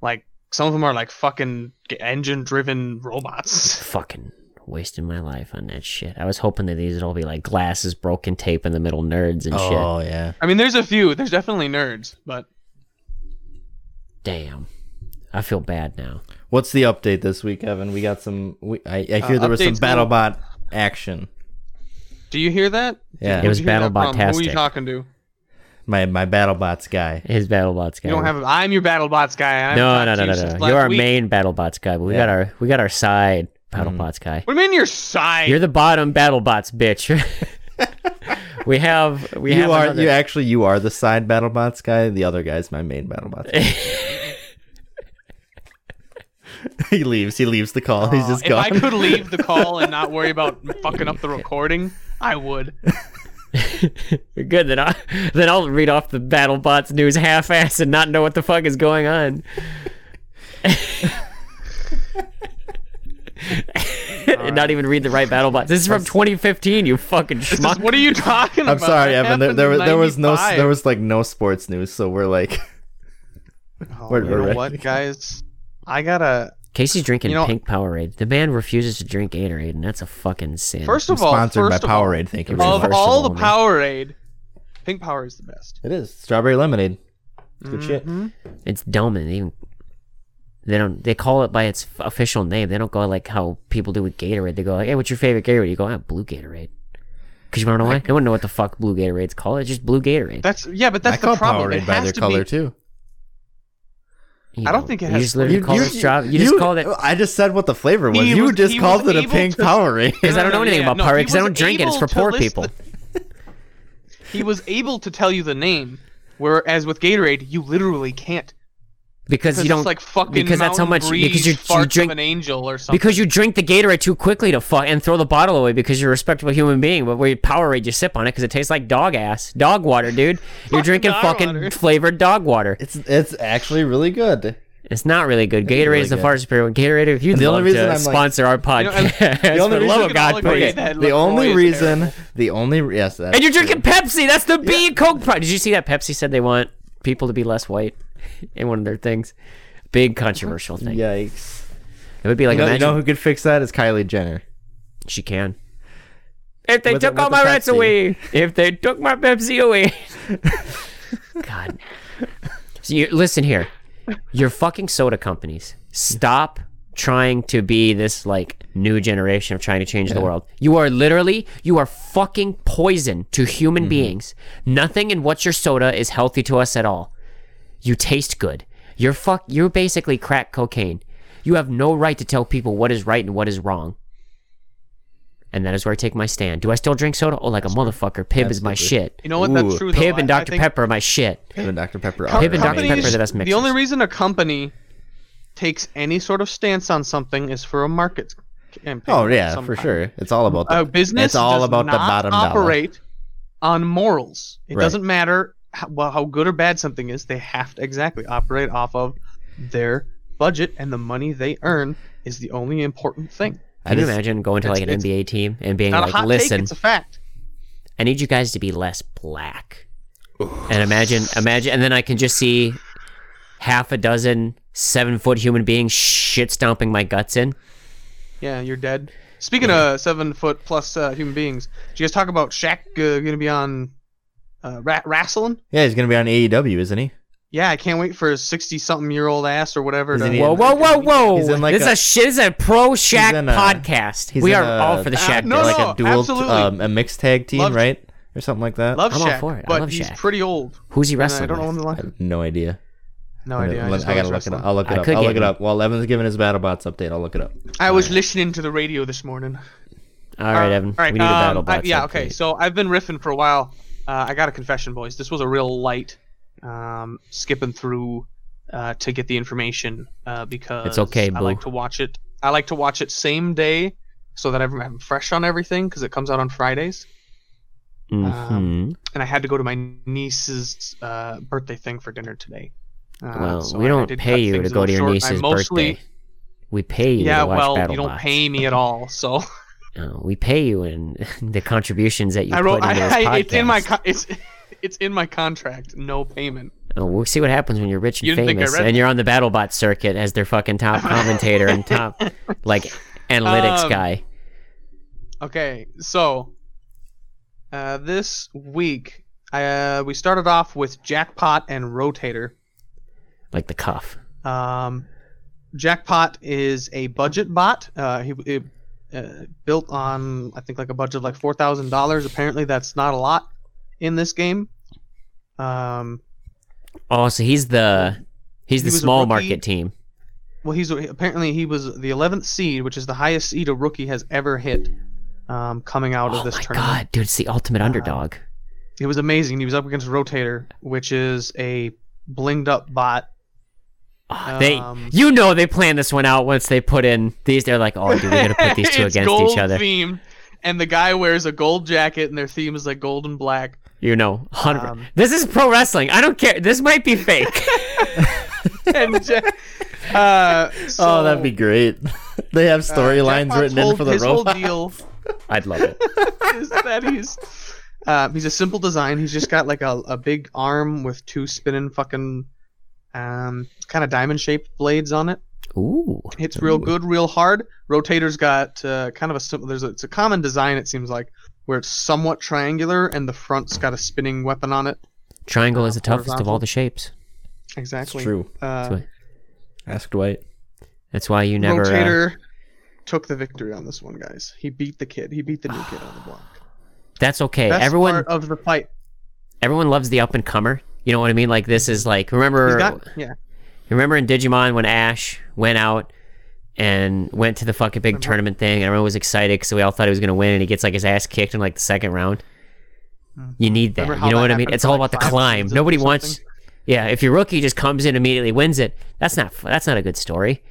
Like some of them are like fucking engine-driven robots. Fucking wasting my life on that shit. I was hoping that these would all be like glasses, broken tape in the middle, nerds and shit. Oh yeah. I mean, there's a few. There's definitely nerds, but Damn. I feel bad now. What's the update this week, Evan? We got some. We, I, I hear Uh, there was some updates go- BattleBot action. do you hear that? Yeah. It was Who'd you hear that from? Who are you talking to? My my BattleBots guy. His BattleBots guy. You don't have. A, I'm your BattleBots guy. and I no, no, no, no, no. You're our week. main BattleBots guy, but we got our we got our side BattleBots guy. What do you mean your side? You're the bottom BattleBots, bitch. we have we you have are another- you actually you are the side BattleBots guy. The other guy's my main BattleBots. guy. he leaves. He leaves the call. He's Uh, just if gone. If I could leave the call and not worry about fucking up the recording, I would. Good. Then I then I'll read off the BattleBots news half-ass and not know what the fuck is going on. and not even read the right battle bots. This is from 2015. You fucking This is- schmuck. what are you talking about? I'm sorry, Evan. There, there, was- there was no there was like no sports news, so we're like, Oh, we're- you we're know ready. what, guys? I gotta. Casey's drinking You know- pink Powerade. The man refuses to drink Gatorade, and that's a fucking sin. First I'm of all, sponsored by first of all, Powerade. Thank you. Of very of all the only. Powerade, Pink Power is the best. It is strawberry lemonade. It's good shit. Mhm. it's dumb, and they even they don't they call it by its official name. They don't go like how people do with Gatorade. They go, like, "Hey, what's your favorite Gatorade?" You go, ah, "Blue Gatorade." Because you want to know why? No one know what the fuck blue Gatorade's called. It's just blue Gatorade. That's yeah, but that's I call the problem. Powerade It by has their to color be, too. You I don't think it has. you has just literally You- call it straw. You, just called it I just said what the flavor was. He you was- just called was it a pink to- Powerade. because I don't know No, no, anything yeah, about no, Powerade because I don't drink it. It's for poor list people. He was able to tell you the name, whereas with Gatorade, you literally can't. Because Because you don't it's like fucking because that's how much Breeze because you, you drink an angel or something. because you drink the Gatorade too quickly to fuck and throw the bottle away because you're a respectable human being. But where you Powerade, you sip on it because it tastes like dog ass, dog water, dude. You're drinking dog fucking water. flavored dog water. It's it's actually really good. It's not really good. Gatorade really is the far superior one. Gatorade, if you'd The love only reason to I'm like- sponsor our You know, podcast, the only for the reason of God, all please. that The only reason, terrible. the only yes, that's And you're true. drinking Pepsi. That's the B Coke. Pro- Did you see that Pepsi said they want people to be less white in one of their things? Big controversial thing. Yikes! It would be like you, know, you know who could fix that? Is Kylie Jenner. she can. If they With the- took all with the my rights away, if they took my Pepsi away, God. So you listen here, you're fucking soda companies. Stop trying to be this like new generation of trying to change the world. You are literally you are fucking poison to human mm-hmm. beings. Nothing in what's your soda is healthy to us at all. You taste good. You're fuck you're basically crack cocaine. You have no right to tell people what is right and what is wrong. And that is where I take my stand. Do I still drink soda? Oh, like a motherfucker. Pibb is my Absolutely. shit. You know what? That's Ooh, true. Though. Pibb and I- I Dr. think Pepper are my shit. Pibb and Dr Pepper. are Pibb and Dr. Pepper are the best The only reason a company takes any sort of stance on something is for a market campaign. Oh yeah, for sure. It's all about the A business It's all does about the not bottom dollar. operate on morals. It Right. doesn't matter how, well, how good or bad something is. They have to exactly operate off of their budget, and the money they earn is the only important thing. I Can you imagine going to like an NBA team and being Not like, a hot listen, take; it's a fact. I need you guys to be less black. And imagine, imagine, and then I can just see half a dozen seven foot human beings shit stomping my guts in. Yeah, you're dead. Speaking of seven foot plus uh, human beings, did you guys talk about Shaq uh, going to be on uh, ra- wrestling? Yeah, he's gonna be on AEW, isn't he? Yeah, I can't wait for his sixty-something year old ass or whatever. To, Whoa, whoa, whoa, whoa! He's in like this is a- a shit. This is a pro Shaq in a- podcast. he's We are a- all for the Uh, Shaq. no, like no, a dual, absolutely. um, a mixed tag team, Love- right, or something like that. Love I'm all for it. I but love he's Shaq. pretty old. Who's he and I don't know when with? the I have no idea. No I'm idea. gonna- I, I gotta he's look it up. I'll look I it up. I'll look it up. While Evan's giving his BattleBots update, I'll look it up. I was listening to the radio this morning. All right, Evan. All right, we need a um, battle I- bot. yeah, okay. So I've been riffing for a while. Uh, I got a confession, boys. This was a real light, um, skipping through uh, to get the information uh, because It's okay, I like to watch it. I like to watch it same day so that I'm, fresh on everything because it comes out on Fridays. Mhm. And I had to go to my niece's uh, birthday thing for dinner today. Uh, well, so we don't pay you to go to your short. Niece's mostly, birthday. We pay you Yeah, to watch well, you don't pay me at all, so No, we pay you in the contributions that you I wrote. put into this I, podcast. I, it's in my. Con- it's it's in my contract. No payment. Oh, we'll see what happens when you're rich and You didn't think I famous, and you're on the BattleBot circuit as their fucking top commentator and top like analytics Um, guy. Okay, so uh, this week uh, we started off with Jackpot and Rotator. like the cuff. Um, Jackpot is a budget bot. Uh, he it, uh, built on I think like a budget of like four thousand dollars. Apparently, that's not a lot in this game. Um, Oh, so he's the he's He the small market team. well, he's apparently he was the eleventh seed, which is the highest seed a rookie has ever hit. Um, coming out Oh of this my tournament. god, dude, it's the ultimate underdog. It was amazing. He was up against Rotator, which is a blinged up bot. Oh, they, um, you know, they plan this one out once they put in these. They're like, oh, dude, we gotta put these two it's against gold each other. Themed, and the guy wears a gold jacket, and their theme is like gold and black. You know, hundred. Um, this is pro wrestling. I don't care. This might be fake. And Ja- uh, so, oh, that'd be great. They have Uh, storylines Jackpot's written in for the his robot. whole deal I'd love it. is that he's uh, he's a simple design. He's just got like a, a big arm with two spinning fucking um, kind of diamond shaped blades on it. Ooh. Hits real Ooh. good, real hard. Rotator's got uh, kind of a simple. There's a, it's a common design. It seems like where it's somewhat triangular and the front's got a spinning weapon on it. Triangle is the toughest of all the shapes. It's Exactly. true. Uh, That's Ask Dwight. that's why you never. Uh, Rotator took the victory on this one, guys. He beat the kid. He beat the new kid on the block. that's okay. Best everyone, part of the fight. everyone loves the up and comer. You know what I mean? Like this is like remember, got yeah. remember in Digimon when Ash went out and went to the fucking big Remember. tournament thing, and everyone was excited because we all thought he was gonna win, and he gets like his ass kicked in like the second round. Mm. You need that. You know what I mean? It's all like, about the climb. Nobody wants. Yeah, if your rookie just comes in immediately wins it, that's not that's not a good story.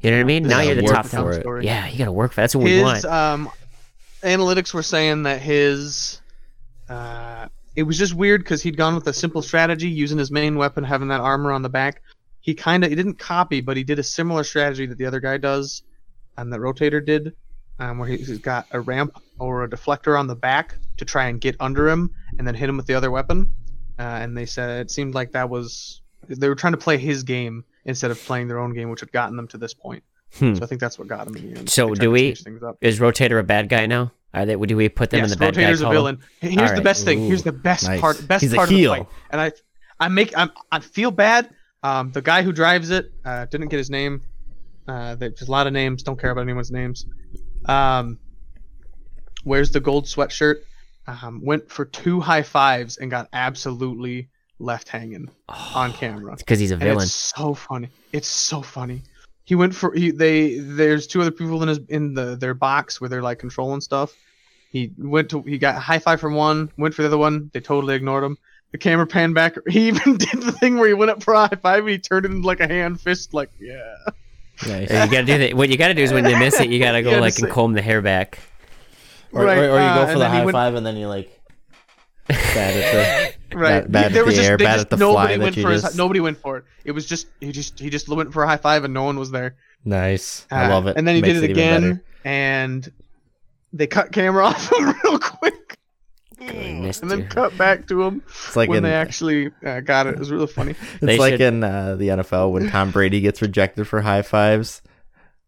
You know what I mean? Now you're the top for it. story. Yeah, you got to work for. It. That's what we want. um, analytics were saying that his uh, it was just weird because he'd gone with a simple strategy using his main weapon having that armor on the back he kind of he didn't copy but he did a similar strategy that the other guy does and that rotator did um, where he- he's got a ramp or a deflector on the back to try and get under him and then hit him with the other weapon uh, and they said it seemed like that was they were trying to play his game instead of playing their own game which had gotten them to this point Hmm. so i think that's what got them in the end So do we- change things up. Is Rotator a bad guy now? Are they? Do we put them yes, in the bad guy a column? villain. Here's the best thing. Here's the best nice. part. Best He's part of the fight. And I, I make, I'm, I feel bad. Um, the guy who drives it, uh, didn't get his name. Uh, there's a lot of names. Don't care about anyone's names. Um, wears the gold sweatshirt. Um, went for two high fives and got absolutely left hanging on camera. Because he's a And villain. it's so funny. It's so funny. He went for he, they. There's two other people in his in the their box where they're like controlling stuff. He went to he got high five from one, went for the other one. They totally ignored him. The camera panned back. He even did the thing where he went up for a high five and he turned it into like a hand fist. Like yeah, Nice. Yeah, you gotta do that. What you gotta do is when you miss it, you gotta go You gotta like and comb the hair back. Or, Right, or, or you uh, go and for the high went- five and then you like bad at right. Bad- bad there at was the just air, they bad just at the nobody fly that went you for his, nobody went for it. It was just he just he just went for a high five and no one was there. the nice. I Uh, love it. And then he Makes did it even again, and they cut camera off him real quick, missed and then you. cut back to him It's like when in, they actually uh, got it. It was really funny. it's They like should- in uh, the NFL when Tom Brady gets rejected for high fives.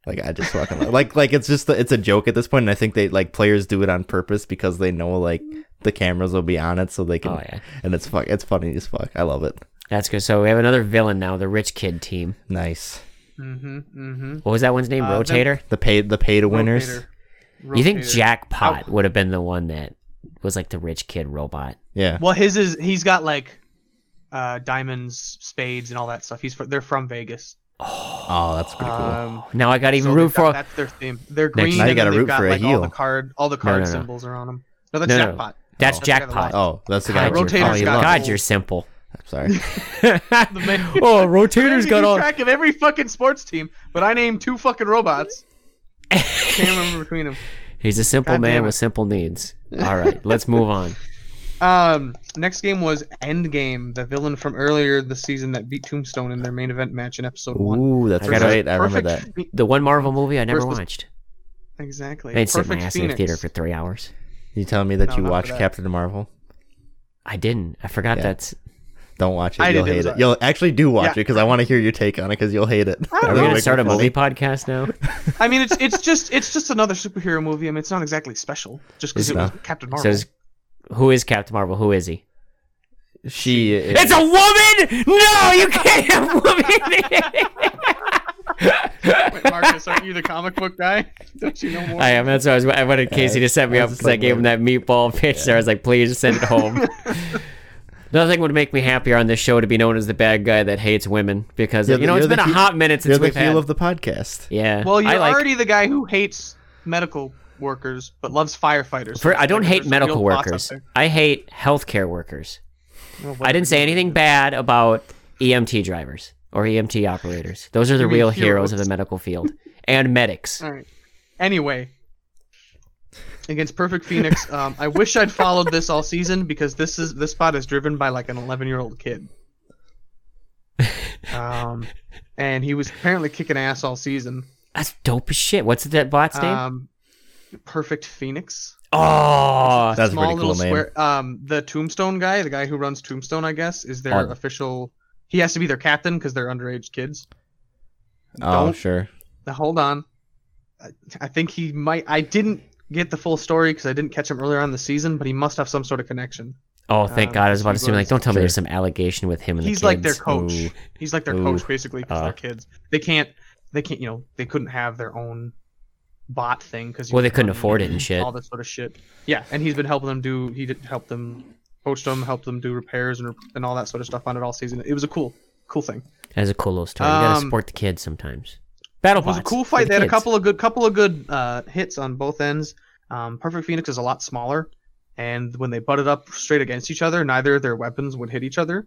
Like I just fucking like like it's just it's a joke at this point, and I think they like players do it on purpose because they know like the cameras will be on it, so they can. Oh yeah, And it's fuck. It's funny as fuck. I love it. that's good. So we have another villain now, the rich kid team. Nice. Mm-hmm. Mm-hmm. What was that one's name? Uh, Rotator. The pay the pay to winners. You think Jackpot Oh. would have been the one that was like the rich kid robot? Yeah. Well, his is he's got like uh, diamonds, spades, and all that stuff. He's fr- they're from Vegas. Oh, that's pretty cool. Um, Now I got even so root they've got- for. that's their theme. They're green. Now you gotta they've root got, for a like, All the card, all the card no, no. symbols are on them. No, that's No, no. jackpot. That's Oh, the guy that Jackpot. lies. Oh, that's the guy. God, you- Rotator's oh, you got love. God, gold. you're simple. I'm sorry. The oh, I Rotator's got all. track of every fucking sports team, but I named two fucking robots. Can't remember between them. He's a simple God man with simple needs. All right, let's move on. Um, next game was Endgame, the villain from earlier this season that beat Tombstone in their main event match in episode one. Ooh, that's I gotta- right. I remember that. Perfect The one Marvel movie I never Versus- watched. Exactly. I didn't sit my Perfect ass in the Phoenix. theater for three hours. You telling me that No, you not watched that. Captain Marvel? I didn't. I forgot Yeah. that's. Don't watch it. I You'll hate it. alright. You'll actually do watch Yeah. it because I want to hear your take on it because you'll hate it. I Are we gonna start a movie podcast now? I mean, it's it's just it's just another superhero movie. I mean, it's not exactly special just because It's it was. Captain Marvel. Says, who is Captain Marvel? Who is he? She. Is, It's a woman. No, you can't have woman. Wait, Marcus, aren't you the comic book guy? Don't you know more? I am. That's why I was. I wanted Casey to set me up because I gave him that meatball pitch. There, I was like, "Please send it home." Nothing would make me happier on this show to be known as the bad guy that hates women because You're you know it's you're been a heel- hot minute You're since the we've heel had. of the podcast. yeah. Well, you're like. already the guy who hates medical workers but loves firefighters. For, I don't hate medical real boss up workers. I hate healthcare workers. Well, I didn't say anything bad about EMT drivers or EMT operators. Those are the real heroes of the medical field and medics. All right. Anyway, against Perfect Phoenix, um, I wish I'd followed this all season because this is this spot is driven by like an 11 year old kid. Um, and he was apparently kicking ass all season. That's dope as shit. What's that bot's name? Um, Perfect Phoenix. oh, That's a pretty cool little name. square. Um, the Tombstone guy, the guy who runs Tombstone, I guess, is their Oh. official. He has to be their captain because they're underage kids. Oh, Don't- sure. Now, hold on. I, I think he might. I didn't get the full story because I didn't catch him earlier on in the season, but he must have some sort of connection. oh, thank um, God! I was about to he say, like, don't tell me there's some allegation with him and He's the like their coach. Ooh. He's like their Ooh. coach basically because Uh. they're kids. They can't. They can't. You know, they couldn't have their own bot thing because Well, they couldn't afford it and shit. All this sort of shit. Yeah, and he's been helping them do. He did help them coach them, help them do repairs and and all that sort of stuff on it all season. It was a cool, cool thing. That's a cool little story. You gotta Um, support the kids sometimes. Battle It was a cool fight. the They had a couple of good, couple of good uh, hits on both ends. Um, Perfect Phoenix is a lot smaller, and when they butted up straight against each other, neither of their weapons would hit each other.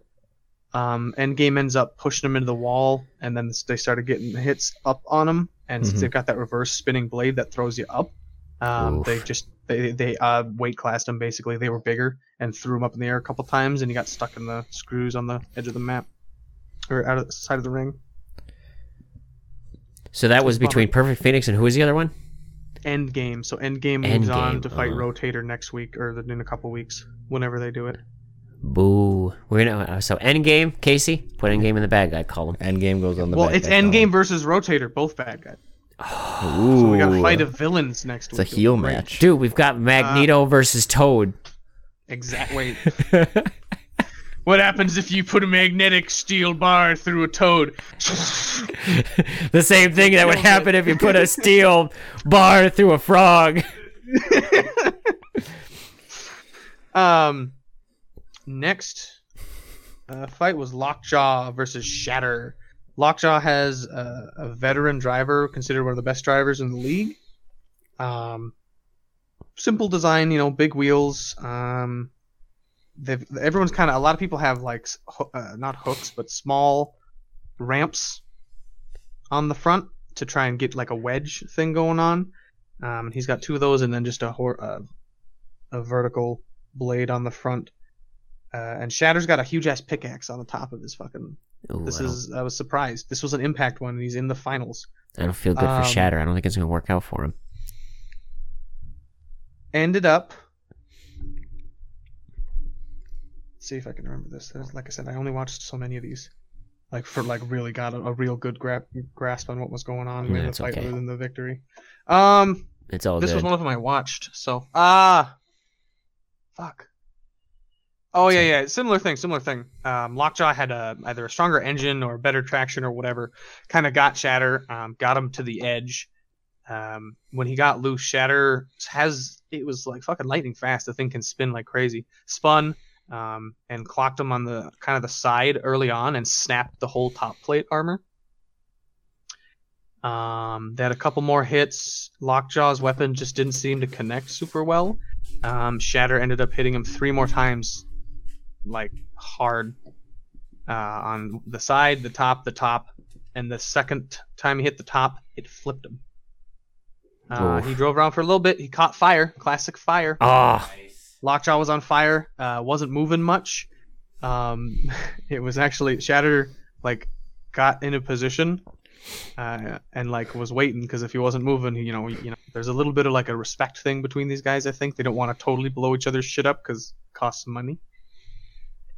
Um, Endgame ends up pushing them into the wall, and then they started getting hits up on them. And since Mhm. they've got that reverse spinning blade that throws you up, um, they just they they uh, weight classed them basically. They were bigger and threw them up in the air a couple times, and he got stuck in the screws on the edge of the map or out of the side of the ring. So that was It's a bummer. between Perfect Phoenix and who was the other one? Endgame. So Endgame moves on to fight uh. Rotator next week or in a couple weeks, whenever they do it. Boo. We're gonna uh, so Endgame, Casey. Put Endgame in the bag. I call him. Endgame goes on the well, back it's guy column. Endgame versus Rotator, both bad guys. Ooh. So we got a fight of villains next It's a week. It'll heel be great. match. Dude, we've got Uh, Magneto versus Toad. Exactly. What happens if you put a magnetic steel bar through a toad? the same thing that would happen if you put a steel bar through a frog. um. Next uh, fight was Lockjaw versus Shatter. Lockjaw has a, a veteran driver, considered one of the best drivers in the league. Um, simple design, you know, big wheels. Um, everyone's kind of a lot of people have like uh, not hooks, but small ramps on the front to try and get like a wedge thing going on. Um, he's got two of those, and then just a hor- uh, a vertical blade on the front. Uh, and Shatter's got a huge ass pickaxe on the top of his fucking. Ooh, This I, is I was surprised. This was an impact one, and he's in the finals. I don't feel good um, for Shatter. I don't think it's gonna work out for him. Ended up. see if I can remember this. Like I said, I only watched so many of these. Like for like really got a, a real good gra- grasp on what was going on Yeah, in the fight okay. other than the victory. Um, It's all this good. was one of them I watched. So ah, fuck. Oh yeah, yeah, similar thing, similar thing. Um, Lockjaw had a, either a stronger engine or better traction or whatever. Kind of got Shatter, um, got him to the edge. Um, when he got loose, Shatter has it was like fucking lightning fast. The thing can spin like crazy. Spun, um, and clocked him on the kind of the side early on and snapped the whole top plate armor. Um, they had a couple more hits. Lockjaw's weapon just didn't seem to connect super well. Um, Shatter ended up hitting him three more times, like hard, uh, on the side, the top, the top, and the second time he hit the top, it flipped him. Uh, he drove around for a little bit. He caught fire, classic fire. Oh, Lockjaw was on fire. Uh, wasn't moving much. Um, it was actually Shatter like got in a position uh, and like was waiting because if he wasn't moving, you know, you know, there's a little bit of like a respect thing between these guys. I think they don't want to totally blow each other's shit up because it costs money.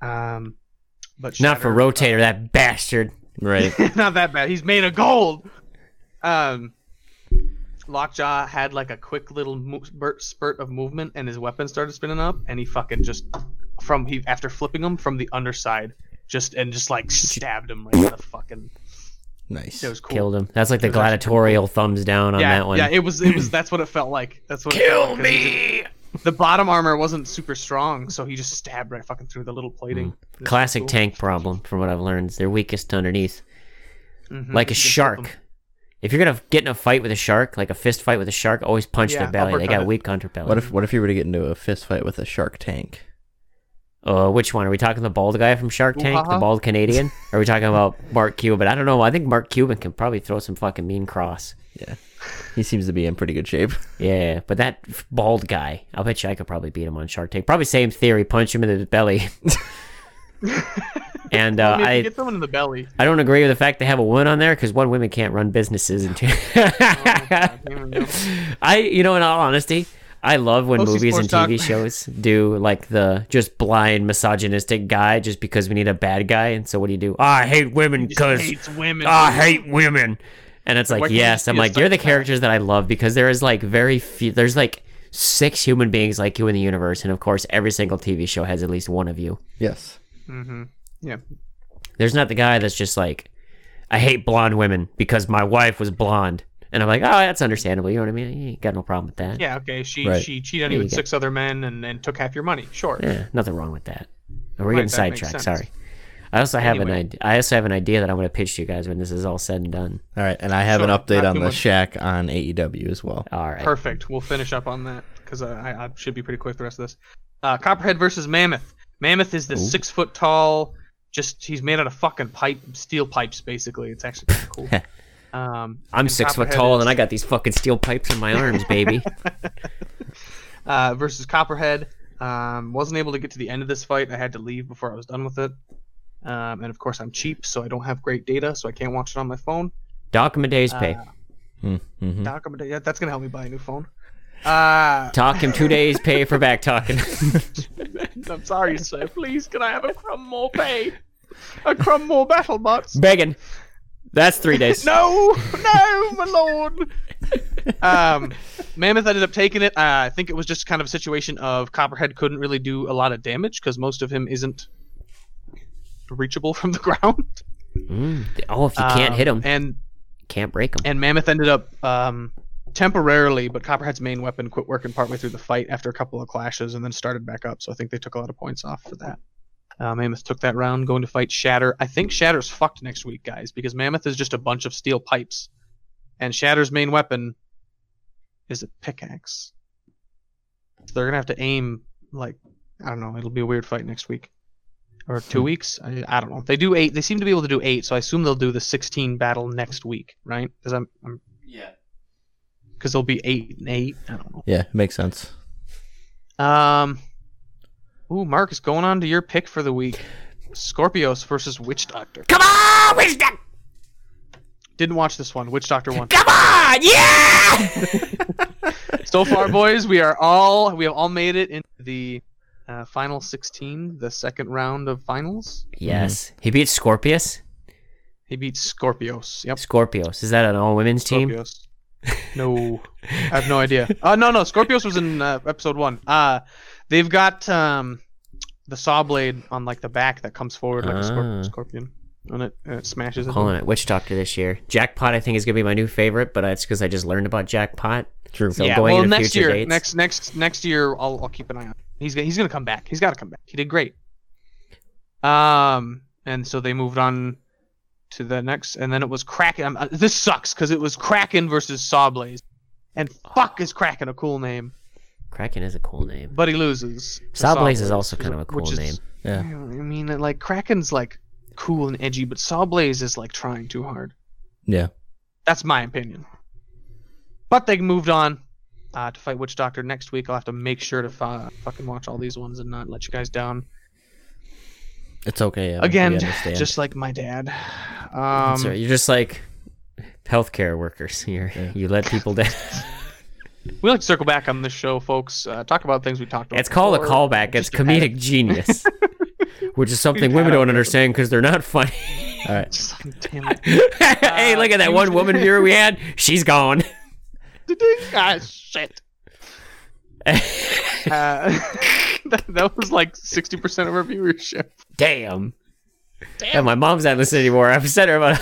Um, but not for Shatter- Rotator, that bastard. Right. not that bad. He's made of gold. Um, Lockjaw had like a quick little mo- spurt, spurt of movement, and his weapon started spinning up, and he fucking just from he after flipping him from the underside, just and just like stabbed him right in the fucking. Nice. It was cool. Killed him. That's like the It was actually gladiatorial thumbs down on yeah, that one. yeah. It was. It was. That's what it felt like. That's what. it felt like, 'cause he just- the bottom armor wasn't super strong, so he just stabbed right fucking through the little plating. It was Classic cool. tank problem, from what I've learned. is They're weakest underneath. Mhm, Like a you can flip shark. 'em. If you're gonna get in a fight with a shark, like a fist fight with a shark, always punch Yeah, their belly. They got it. weak underbelly. What if what if you were to get into a fist fight with a shark tank? Uh, which one? Are we talking the bald guy from Shark Tank, the Ooh-ha-ha. bald Canadian? are we talking about Mark Cuban? I don't know. I think Mark Cuban can probably throw some fucking mean cross. Yeah. He seems to be in pretty good shape. Yeah, but that bald guy, I'll bet you I could probably beat him on Shark Tank. Probably same theory, punch him in the belly. and And I uh, mean, I get someone in the belly. I don't agree with the fact they have a woman on there because one women can't run businesses and two. Oh, God damn it, no. I you know in all honesty. I love when Mostly movies and TV talk. shows do like the just blind misogynistic guy just because we need a bad guy. And so what do you do? Oh, I hate women because. I hate women. And it's like, Why can't you yes, I'm like, you're the characters that I love because there is like very few, there's like six human beings like you in the universe. And of course, every single TV show has at least one of you. Yes. Mm-hmm. Yeah. There's not the guy that's just like, I hate blonde women because my wife was blonde. And I'm like, oh, that's understandable. You know what I mean? You ain't got no problem with that. Yeah. Okay. She Right. she cheated on you you with six other men and, and took half your money. Sure. Yeah, nothing wrong with that. We're Right, getting that sidetracked. Sorry. I also have an idea. I also have an idea that I'm going to pitch to you guys when this is all said and done. All right, and I have an update on the much. Shack on AEW as well. All right. Perfect. We'll finish up on that because uh, I, I should be pretty quick the rest of this. Uh, Copperhead versus Mammoth. Mammoth is this Ooh. six foot tall, just he's made out of fucking pipe, steel pipes basically. It's actually kind of cool. Um, I'm and six foot tall is- and I got these fucking steel pipes in my arms, baby. uh, versus Copperhead. Um, wasn't able to get to the end of this fight. I had to leave before I was done with it. Um, and of course, I'm cheap, so I don't have great data, so I can't watch it on my phone. Document days pay. Uh, Mm-hmm. document- yeah, that's gonna help me buy a new phone. Uh, Talk him two days pay for back talking. I'm sorry, sir. Please, can I have a crumb more pay? A crumb more battle bots? Begging. That's three days. No, no, my lord. um, Mammoth ended up taking it. Uh, I think it was just kind of a situation of Copperhead couldn't really do a lot of damage because most of him isn't reachable from the ground. Mm. Oh, if you can't Um, hit them and can't break them. and Mammoth ended up um, temporarily, but Copperhead's main weapon quit working partway through the fight after a couple of clashes and then started back up. So I think they took a lot of points off for that. Uh, Mammoth took that round, going to fight Shatter. I think Shatter's fucked next week, guys, because Mammoth is just a bunch of steel pipes, and Shatter's main weapon is a pickaxe. So they're gonna have to aim like I don't know. It'll be a weird fight next week or two weeks. I, I don't know. They do eight. They seem to be able to do eight, so I assume they'll do the 16 battle next week, right? Because I'm, I'm Yeah. because there'll be eight and eight. I don't know. Yeah, makes sense. Um, ooh, Marcus, going on to your pick for the week: Scorpious versus Witch Doctor. Come on, Witch Doctor! Didn't watch this one. Witch Doctor one. Come on, yeah! so far, boys, we are all we have all made it into the uh, final 16, the second round of finals. yes, he beat Scorpious. He beat Scorpious. Yep. Scorpious. Is that an all women's team? Scorpious. No, I have no idea. Uh, no, no, Scorpious was in uh, episode one. Uh, they've got um, the saw blade on like the back that comes forward like a Ah. scorp- scorpion, and it, and it smashes it. Calling it Witch Doctor this year. Jackpot, I think, is gonna be my new favorite, but it's because I just learned about Jackpot. True. So yeah, going well, next year, dates. next next next year, I'll I'll keep an eye on. He's gonna, he's gonna come back. He's got to come back. He did great. Um, and so they moved on to the next, and then it was Kraken. Um, uh, this sucks because it was Kraken versus Sawblaze, and fuck is Kraken a cool name, Kraken is a cool name. but he loses. to Sawblaze is also kind of a which cool is- name. Yeah. I mean, like Kraken's like cool and edgy, but Sawblaze is like trying too hard. Yeah. That's my opinion. But they moved on uh, to fight Witch Doctor next week. I'll have to make sure to uh, fucking watch all these ones and not let you guys down. It's okay. Evan. Again, just like my dad. Um, so you're just like healthcare workers. You're, You let people down. we like to circle back on this show, folks. Uh, talk about things we talked about. It's called a callback. It's Just dramatic. comedic genius, which is something women don't understand because they're not funny. All right. Damn it. hey, look at that one woman viewer we had. She's gone. ah, shit. Uh, that, that was like 60% of our viewership. Damn. Damn. Yeah, my mom's not listening anymore. I've said her about,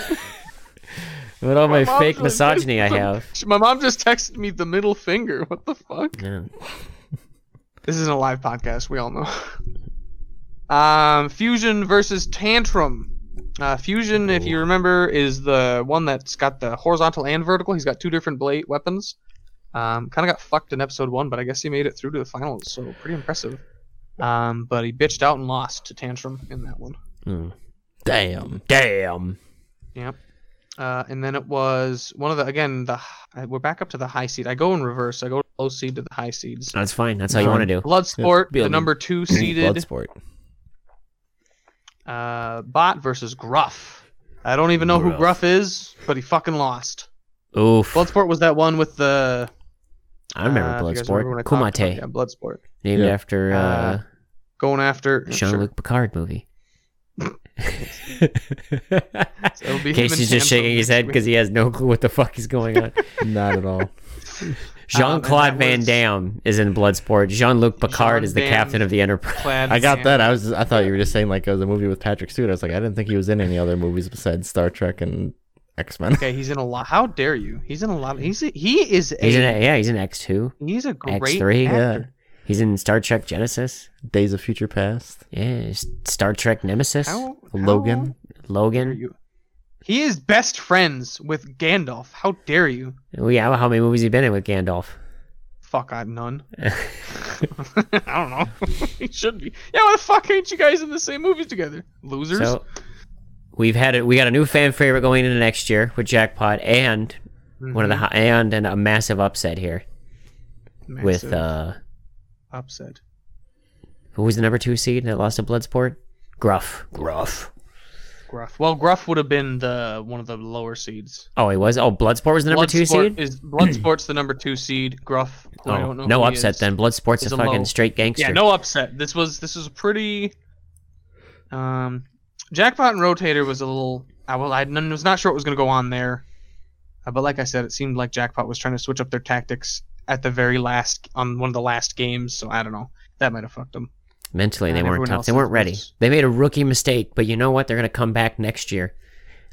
about all my, mom's fake like, misogyny I have. My mom just texted me the middle finger. What the fuck? Yeah. This isn't a live podcast. We all know. Um, Fusion versus Tantrum. Uh, Fusion, if you remember, is the one that's got the horizontal and vertical. He's got two different blade weapons. Um, kind of got fucked in episode one, but I guess he made it through to the finals, so pretty impressive. Um, but he bitched out and lost to Tantrum in that one. Mm. Damn. Damn. Yep. Uh, and then it was one of the again the we're back up to the high seed. I go in reverse. I go low seed to the high seeds. That's fine. That's how you want to do. Bloodsport, be the number two seeded. Bloodsport. Uh, Bot versus Gruff. I don't even know who Gruff. Gruff is, but he fucking lost. Oof. Bloodsport was that one with the. I remember uh, if you guys remember when Bloodsport. about- Kumite, Yeah, Bloodsport. named Yeah. after uh, Uh, Going after. Jean sure. Luc Picard movie. It'll be Casey's just shaking his head because he has no clue what the fuck is going on. Not at all. Jean Claude um, that Van was- Damme is in Bloodsport. Jean Luc Picard Jean is the Van captain of the Enterprise. Clad I got that. I was. I thought you were just saying like it was a movie with Patrick Stewart. I was like, I didn't think he was in any other movies besides Star Trek and X Men. Okay, he's in a lot. How dare you? He's in a lot. He's a, he is a He's in a, yeah, he's in X two. he's a great X3, actor. He's in Star Trek Genesis. Days of Future Past. Yeah, Star Trek Nemesis. How, Logan. how dare Logan. You? He is best friends with Gandalf. How dare you? Oh yeah, how many movies he been in with Gandalf? Fuck, I none. I don't know. he should be. Yeah, why the fuck ain't you guys in the same movies together? Losers. So we've had it. We got a new fan favorite going into next year with Jackpot, and one of the hi- and and a massive upset here with uh, upset. who was the number two seed that lost to Bloodsport? Gruff. Gruff. Gruff. Well, Gruff would have been the one of the lower seeds. Oh, he was. Oh, Bloodsport was the number two Bloodsport seed. Is Bloodsport's the number two seed? Gruff. who I Oh, don't know no who he upset is. then. Bloodsport's He's a a fucking low- straight gangster. Yeah, no upset. This was this was a pretty. Um, Jackpot and Rotator was a little. I well, I n- was not sure what was going to go on there, uh, but like I said, it seemed like Jackpot was trying to switch up their tactics at the very last on one of the last games. So I don't know. That might have fucked them. Mentally, they weren't tough. They weren't was- ready. They made a rookie mistake, but you know what? They're gonna come back next year,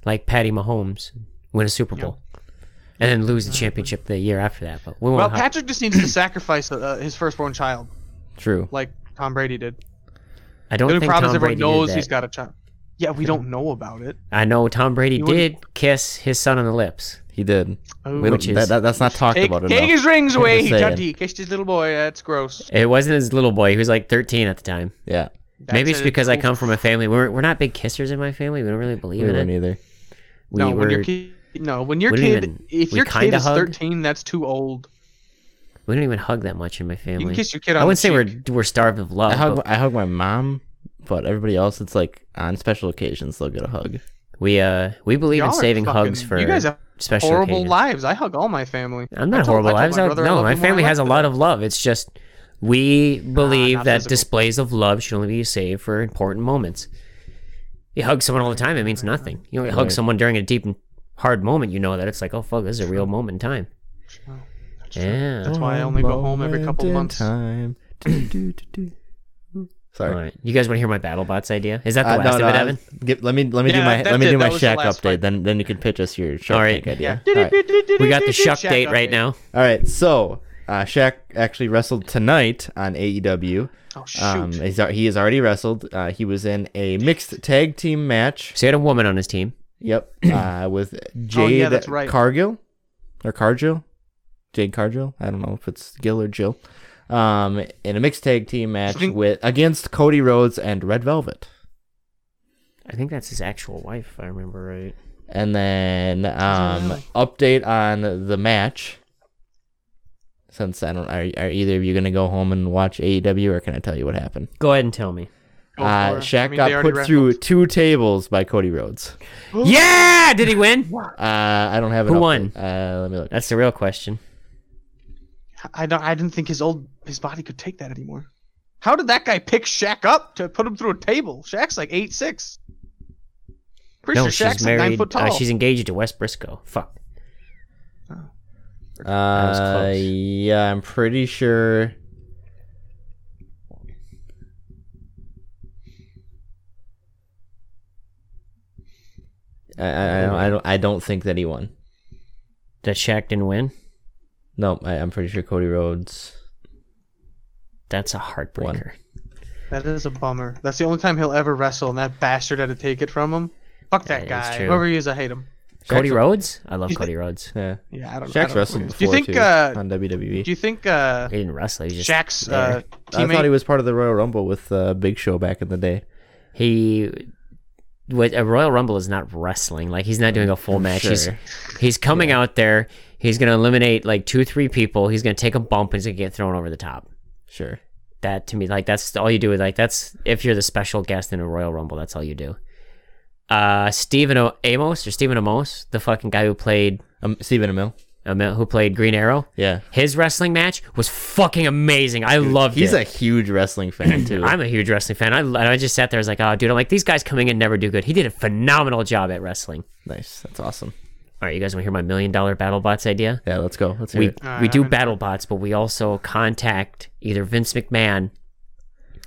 like Patty Mahomes, win a Super Bowl, and then lose the championship the year after that. But we won't. Well, have- Patrick just needs to sacrifice uh, his firstborn child, True. like Tom Brady did. I don't The only think Tom Brady knows did he's that. got a child. Yeah, we don't know about it. I know Tom Brady You wouldn't- did kiss his son on the lips. He did. Oh, We don't, that, that, that's not talked take, about take enough. his rings away. He, saying. he kissed his little boy. That's gross. It wasn't his little boy. He was like 13 at the time. Yeah. Maybe it's a- because I come from a family. We're we're not big kissers in my family. We don't really believe We in it. either. We no, were. when your kid, no, when your kid, even- if your kid is hug. 13, that's too old. we don't even hug that much in my You family. can kiss your kid on I wouldn't say cheek. we're we're starved of love. I hug, I hug my mom, but everybody else, it's like on special occasions they'll get a hug. We uh we believe Y'all in saving fucking- hugs for you guys have special horrible occasions. lives. I hug all my family. I'm I not told- horrible I told lives. my I- no, my him when I family has a lot of love. It's just we believe not that physical. displays of love should only be saved for important moments. You hug someone all the time, it means nothing. You know, you hug someone during a deep and hard moment, you know that it's like, oh fuck, this is a real moment in time. Yeah. That's why I only go home every couple Moment months. Time. Do, do, do, do. Sorry. All right. You guys want to hear my BattleBots idea? Is that the Uh, last no, of it, Evan? Give, let me let me do my that's let me it. do my was the Shaq last update. fight. Then then you can pitch us your Shark All right. Tank Yeah. idea. All right. We got the Shuck Shaq date right now. All right. So uh, Shaq actually wrestled tonight on AEW. Oh shoot! Um, he's, he has already wrestled. Uh, he was in a mixed tag team match. So he had a woman on his team. Yep. Uh, with Jade Oh, yeah, that's right. Cargill or Cargill, Jade Cargill. I don't know if it's Gill or Jill. Um, in a mixed tag team match think- with against Cody Rhodes and Red Velvet. I think that's his actual wife, if I remember right. And then um, really? update on the match. Since I don't, are, are either of you gonna go home and watch AEW, or can I tell you what happened? Go ahead and tell me. Go Uh, for. Shaq I mean, got they already put through wrestled. two tables by Cody Rhodes. yeah! Did he win? Uh, I don't have an Who update. won? Uh, let me look. That's the real question. I don't. I didn't think his old his body could take that anymore. How did that guy pick Shaq up to put him through a table? Shaq's like eight six. Pretty no, sure Shaq's she's like nine married. foot Uh, tall. she's engaged to Wes Briscoe. Fuck. was Uh, yeah, I'm pretty sure. I, I, I don't, I don't I don't think that he won. That Shaq didn't win? No, I, I'm pretty sure Cody Rhodes. That's a heartbreaker. that is a bummer. That's the only time he'll ever wrestle, and that bastard had to take it from him. Fuck that That is guy. true. Whoever he is, I hate him. Cody Shaq's- Rhodes? I love Cody Rhodes. Yeah, Yeah, I don't. know. Shaq's don't wrestled Do before you think? too Uh, on WWE. do you think uh, He didn't wrestle. He was just Shaq's there. uh, I thought he was part of the Royal Rumble with uh, Big Show back in the day. he what a Royal Rumble is not wrestling. Like he's not doing a full match. Sure. he's coming out there. He's gonna eliminate like two, three people. He's gonna take a bump and he's gonna get thrown over the top. Sure. that to me, like that's all you do. Like that's if you're the special guest in a Royal Rumble, that's all you do. Uh, Stephen o- Amos or Stephen Amos, the fucking guy who played Um, Stephen Amell. who played Green Arrow. Yeah. His wrestling match was fucking amazing. I loved He's it. a huge wrestling fan too. I'm a huge wrestling fan. I, and I just sat there, I was like, oh, dude, I'm like, these guys coming in never do good. He did a phenomenal job at wrestling. nice. That's awesome. All right, you guys want to hear my million dollar battle bots idea? Yeah, let's go. Let's hear We it. All we do I'm in. battle bots, but we also contact either Vince McMahon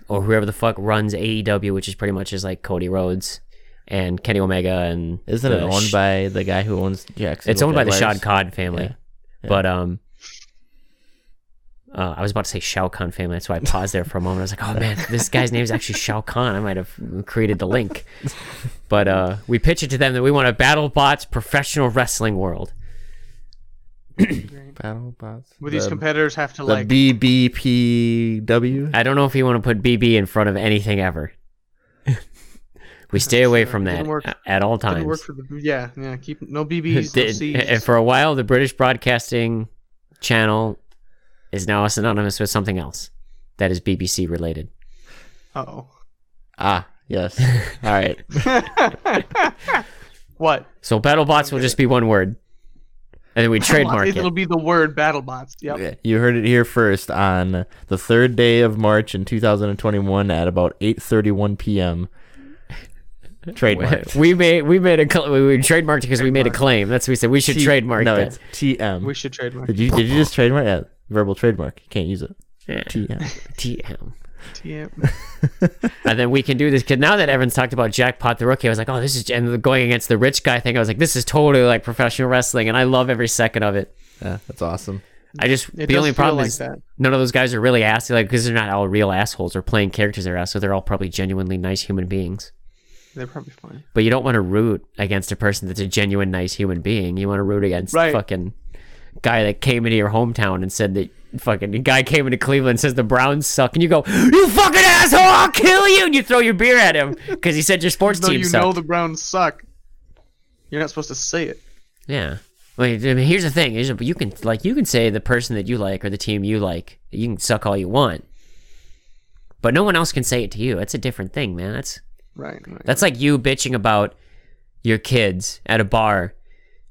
or whoever the fuck runs AEW, which is pretty much is like Cody Rhodes and Kenny Omega and Isn't it owned sh- by the guy who owns Jackson? It's owned by the Shad Khan family. Yeah. Yeah. But um uh, I was about to say Shao Kahn family. That's why I paused there for a moment. I was like, "Oh man, this guy's name is actually Shao Kahn." I might have created the link, but uh, we pitch it to them that we want a BattleBots professional wrestling world. Battle bots. Would these the, competitors have to the like? BBPW. I don't know if you want to put BB in front of anything ever. we stay away Sure, from that work- at all times. work for the yeah yeah keep no BBs no Cs. and for a while, the British Broadcasting Channel is now synonymous with something else that is BBC related. oh Ah, yes. All right. what So BattleBots will just be one word, and then we trademark it. It'll be the word BattleBots. Yep. Okay, You heard it here first on the third day of March in 2021 at about 8:31 p.m. Trademarked. We made we made a cl- we, we trademarked it because we made a claim. That's what we said. We should T- trademark No, that. it's TM. We should trademark it. Did you did you just trademark? Yeah, verbal trademark. You can't use it. Yeah. TM. TM. TM. And then we can do this because now that Evans talked about Jackpot the rookie, I was like, oh, this is and going against the rich guy thing. I was like, this is totally like professional wrestling, and I love every second of it. Yeah, that's awesome. I just It the only problem like is that. none of those guys are really ass like because they're not all real assholes or playing characters they're ass, so they're all probably genuinely nice human beings. They're probably fine. But you don't want to root against a person that's a genuine nice human being. You want to root against Right. fucking guy that came into your hometown and said that fucking the guy came into Cleveland and says the Browns suck, and you go, "You fucking asshole! I'll kill you!" And you throw your beer at him because he said your sports Though team you sucked. know the Browns suck, you're not supposed to say it. Yeah. Wait, I mean, here's the thing: you can like you can say the person that you like or the team you like. You can suck all you want, but no one else can say it to you. That's a different thing, man. That's Right. right. that's like you bitching about your kids at a bar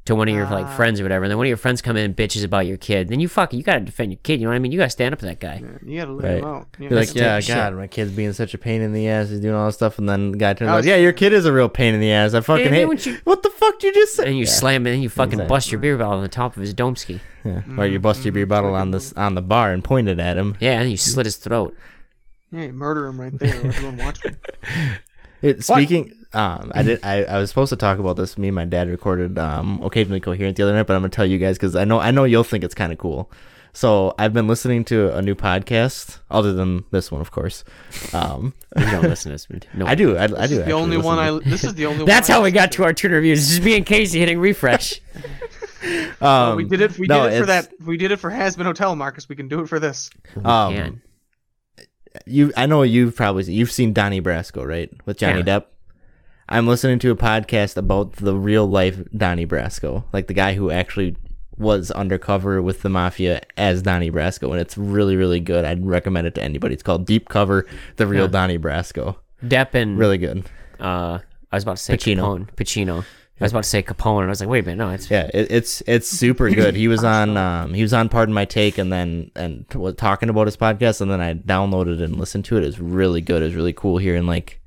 to one of your like Ah. friends or whatever, and then one of your friends come in and bitches about your kid. Then you fucking you gotta defend your kid. You know what I mean? You gotta stand up to that guy. Yeah, you gotta let Right. him out. Yeah. You're like, yeah, the shit. God, my kid's being such a pain in the ass. He's doing all this stuff, and then the guy turns I out, was- yeah, your kid is a real pain in the ass. I fucking Yeah, hate. you- What the fuck did you just say? And you Yeah. slam it, and you fucking Exactly. bust your beer bottle on the top of his domski. Yeah. Or you bust your beer bottle on this on the bar and pointed at him. Yeah, and you slit his throat. yeah, murder him right there. Everyone watching. It, speaking, um, I did. I, I was supposed to talk about this. Me and my dad recorded um, occasionally coherent the other night, but I'm gonna tell you guys because I know I know you'll think it's kind of cool. So I've been listening to a new podcast, other than this one, of course. Um, You don't listen to this. No, I do. I, I do. is the only one I. This is the only. That's one I how we got to. to our Twitter reviews. Just me and Casey hitting refresh. to- Um, we did it. We no, did it for that. We did it for Hazbin Hotel, Marcus. We can do it for this. Um, can. you I know you've probably seen, you've seen Donnie Brasco, right? With Johnny Yeah. Depp. I'm listening to a podcast about the real life Donnie Brasco, like the guy who actually was undercover with the mafia as Donnie Brasco, and it's really really good. I'd recommend it to anybody. It's called Deep Cover: The Real Yeah. Donnie Brasco. Depp and Really good. uh, I was about to say Pacino. Capone. Pacino. I was about to say Capone, and I was like, wait a minute, no, it's Yeah, it, it's it's super good. He was on um he was on Pardon My Take, and then and was talking about his podcast, and then I downloaded and listened to it. It's really good. It's really cool hearing like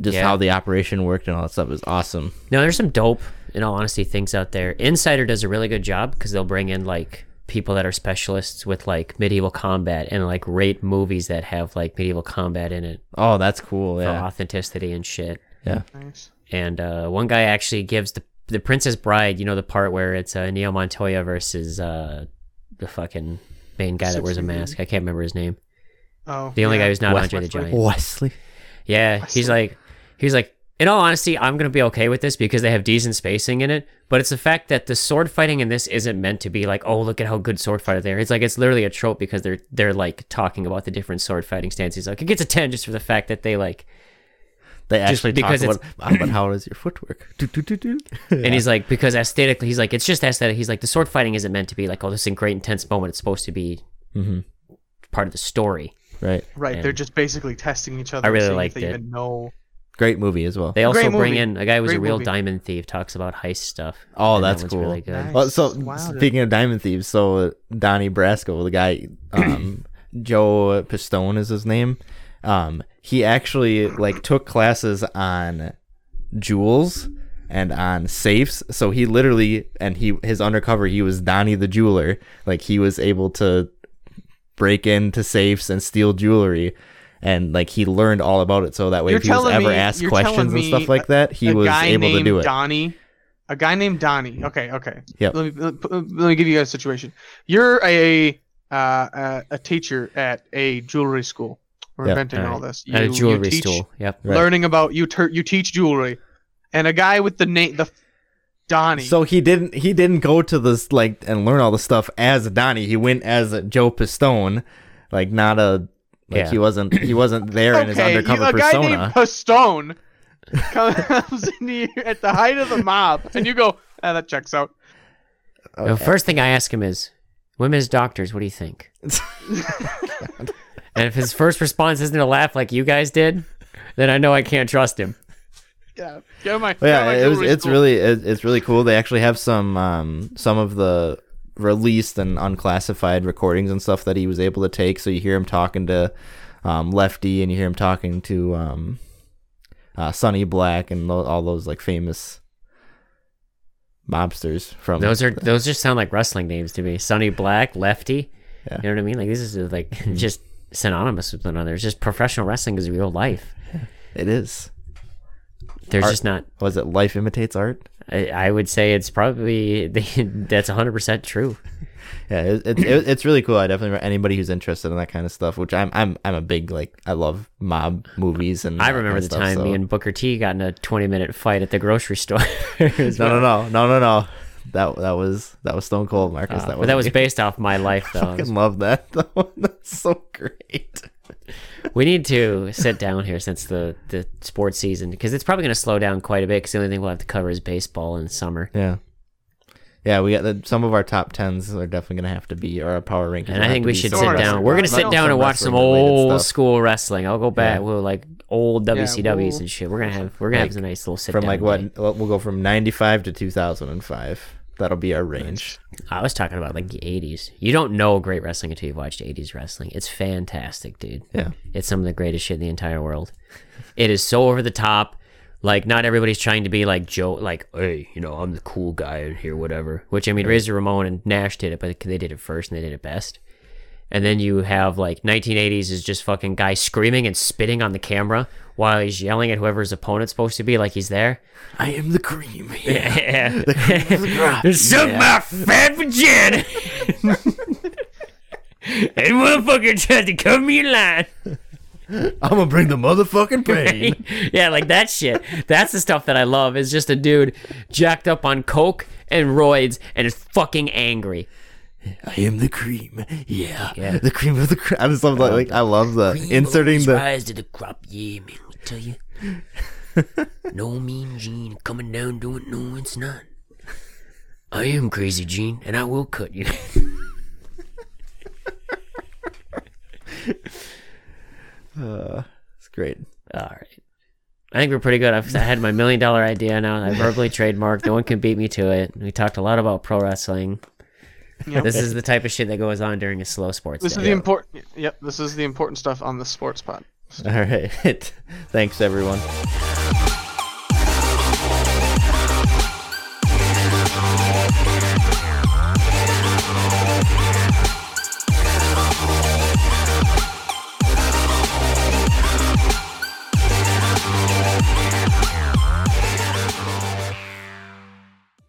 just Yeah. how the operation worked and all that stuff is awesome. no. There's some dope, in all honesty, things out there. Insider does a really good job because they'll bring in like people that are specialists with like medieval combat and like rate movies that have like medieval combat in it Oh, that's cool. for Yeah, authenticity and shit. yeah. Nice. And uh, one guy actually gives the the Princess Bride. You know the part where it's uh, Neil Montoya versus uh, the fucking main guy that wears a Six-fingered. mask. I can't remember his name. Oh, The only yeah. guy who's not Wes- Andre the Wesley. Giant. Wesley. Yeah, he's like, he's like, in all honesty, I'm gonna be okay with this because they have decent spacing in it. But it's the fact that the sword fighting in this isn't meant to be like, oh, look at how good sword fighter they are. It's like it's literally a trope because they're they're like talking about the different sword fighting stances. Like it gets a ten just for the fact that they like, They Just actually because talk about, about how is your footwork. Do, do, do, do. and he's like because aesthetically, he's like it's just aesthetic. He's like the sword fighting isn't meant to be like, oh, this is a great intense moment. It's supposed to be Mhm. part of the story. Right. Right, And- they're just basically testing each other. I and really seeing liked if they it. even know. Great movie as well. They also Great bring movie. in a guy who's was a real movie. diamond thief, talks about heist stuff. Oh, and that that's one's cool. Really good. Nice. Well, so Wow, dude. speaking of Diamond Thieves, so uh, Donnie Brasco, the guy, um, Joe Pistone is his name. Um, he actually like took classes on jewels and on safes. So he literally and he his undercover he was Donnie the jeweler. Like he was able to break into safes and steal jewelry. And like he learned all about it, so that way You're if he was ever me- asked questions and stuff me like that, he was able to do it. Donnie. A guy named Donnie. Okay, okay. Yep. Let me let let me give you guys a situation. You're a uh, a, a teacher at a jewelry school. We're Yep. inventing all Alright. this. At a You- you jewelry teach- store. Yep. Right. Learning about you, ter- you teach jewelry, and a guy with the name the Donnie. So he didn't he didn't go to this like and learn all the stuff as Donnie. He went as Joe Pistone, like not a like Yeah. he wasn't he wasn't there in his okay, you, undercover a guy persona. named Pistone comes in here at the height of the mob, and you go, ah, that checks out. The first thing I ask him is, "Women's doctors, what do you think?" and if his first response isn't a laugh like you guys did, then I know I can't trust him. Yeah, get my, But get my yeah, it was it's school. really it, it's really cool. They actually have some um some of the released and unclassified recordings and stuff that he was able to take. So you hear him talking to um, Lefty, and you hear him talking to um, uh, Sonny Black, and tho- all those like famous mobsters from Those are those just sound like wrestling names to me. Sonny Black, Lefty. Yeah. You know what I mean? Like this is like just synonymous with one another. It's just professional wrestling is real life. It is. There's Art- just not. Was it life imitates art? I, I would say it's probably that's 100 percent true. Yeah, it, it, it, it's really cool. I definitely anybody who's interested in that kind of stuff, which I'm I'm I'm a big like I love mob movies and I remember kind the stuff, time so- me and Booker T got in a 20 minute fight at the grocery store. no no no no no no that that was that was Stone Cold Marcus. Uh, that but that was based off my life, though. I fucking love that. though. That's so great. We need to sit down here since the, the sports season because it's probably going to slow down quite a bit because the only thing we'll have to cover is baseball in summer. Yeah. Yeah, we got the, some of our top tens are definitely gonna have to be our power rankings. And I think we should sit wrestling. down. We're going to sit down and watch some old stuff. school wrestling. I'll go back. Yeah. We'll like old WCWs we'll- and shit. We're gonna have we're gonna Like, have a nice little sit from down. like what day. well, we'll go from 95 to 2005. That'll be our range. I was talking about like the 80s. You don't know great wrestling until you've watched 80s wrestling. It's fantastic, dude. Yeah. It's some of the greatest shit in the entire world. It is so over the top. Like not everybody's trying to be like Joe, like hey, you know, I'm the cool guy in here, whatever. Which I mean, Razor Ramon and Nash did it, but they did it first and they did it best. And then you have like 1980s is just fucking guy screaming and spitting on the camera while he's yelling at whoever his opponent's supposed to be, like he's there. I am the cream. Yeah. crop. Suck my fat vagina. and motherfucker tried to cut me in line. I'm gonna bring the motherfucking pain. yeah, like that shit. That's the stuff that I love. Is just a dude jacked up on coke and roids and is fucking angry. I am the cream. Yeah, Yeah. the cream of the crop. I just love that. Like I love the inserting the. rise to the crop. Yeah, man. I tell you, no mean Gene coming down doing no, it's not. I am crazy Gene, and I will cut you. Uh, it's great. All right. I think we're pretty good. I've I had my million dollar idea now. I verbally trademarked. No one can beat me to it. We talked a lot about pro wrestling. Yep. This is the type of shit that goes on during a slow sports This is day. the important. Yep, this is the important stuff on the sports pod. All right. Thanks everyone.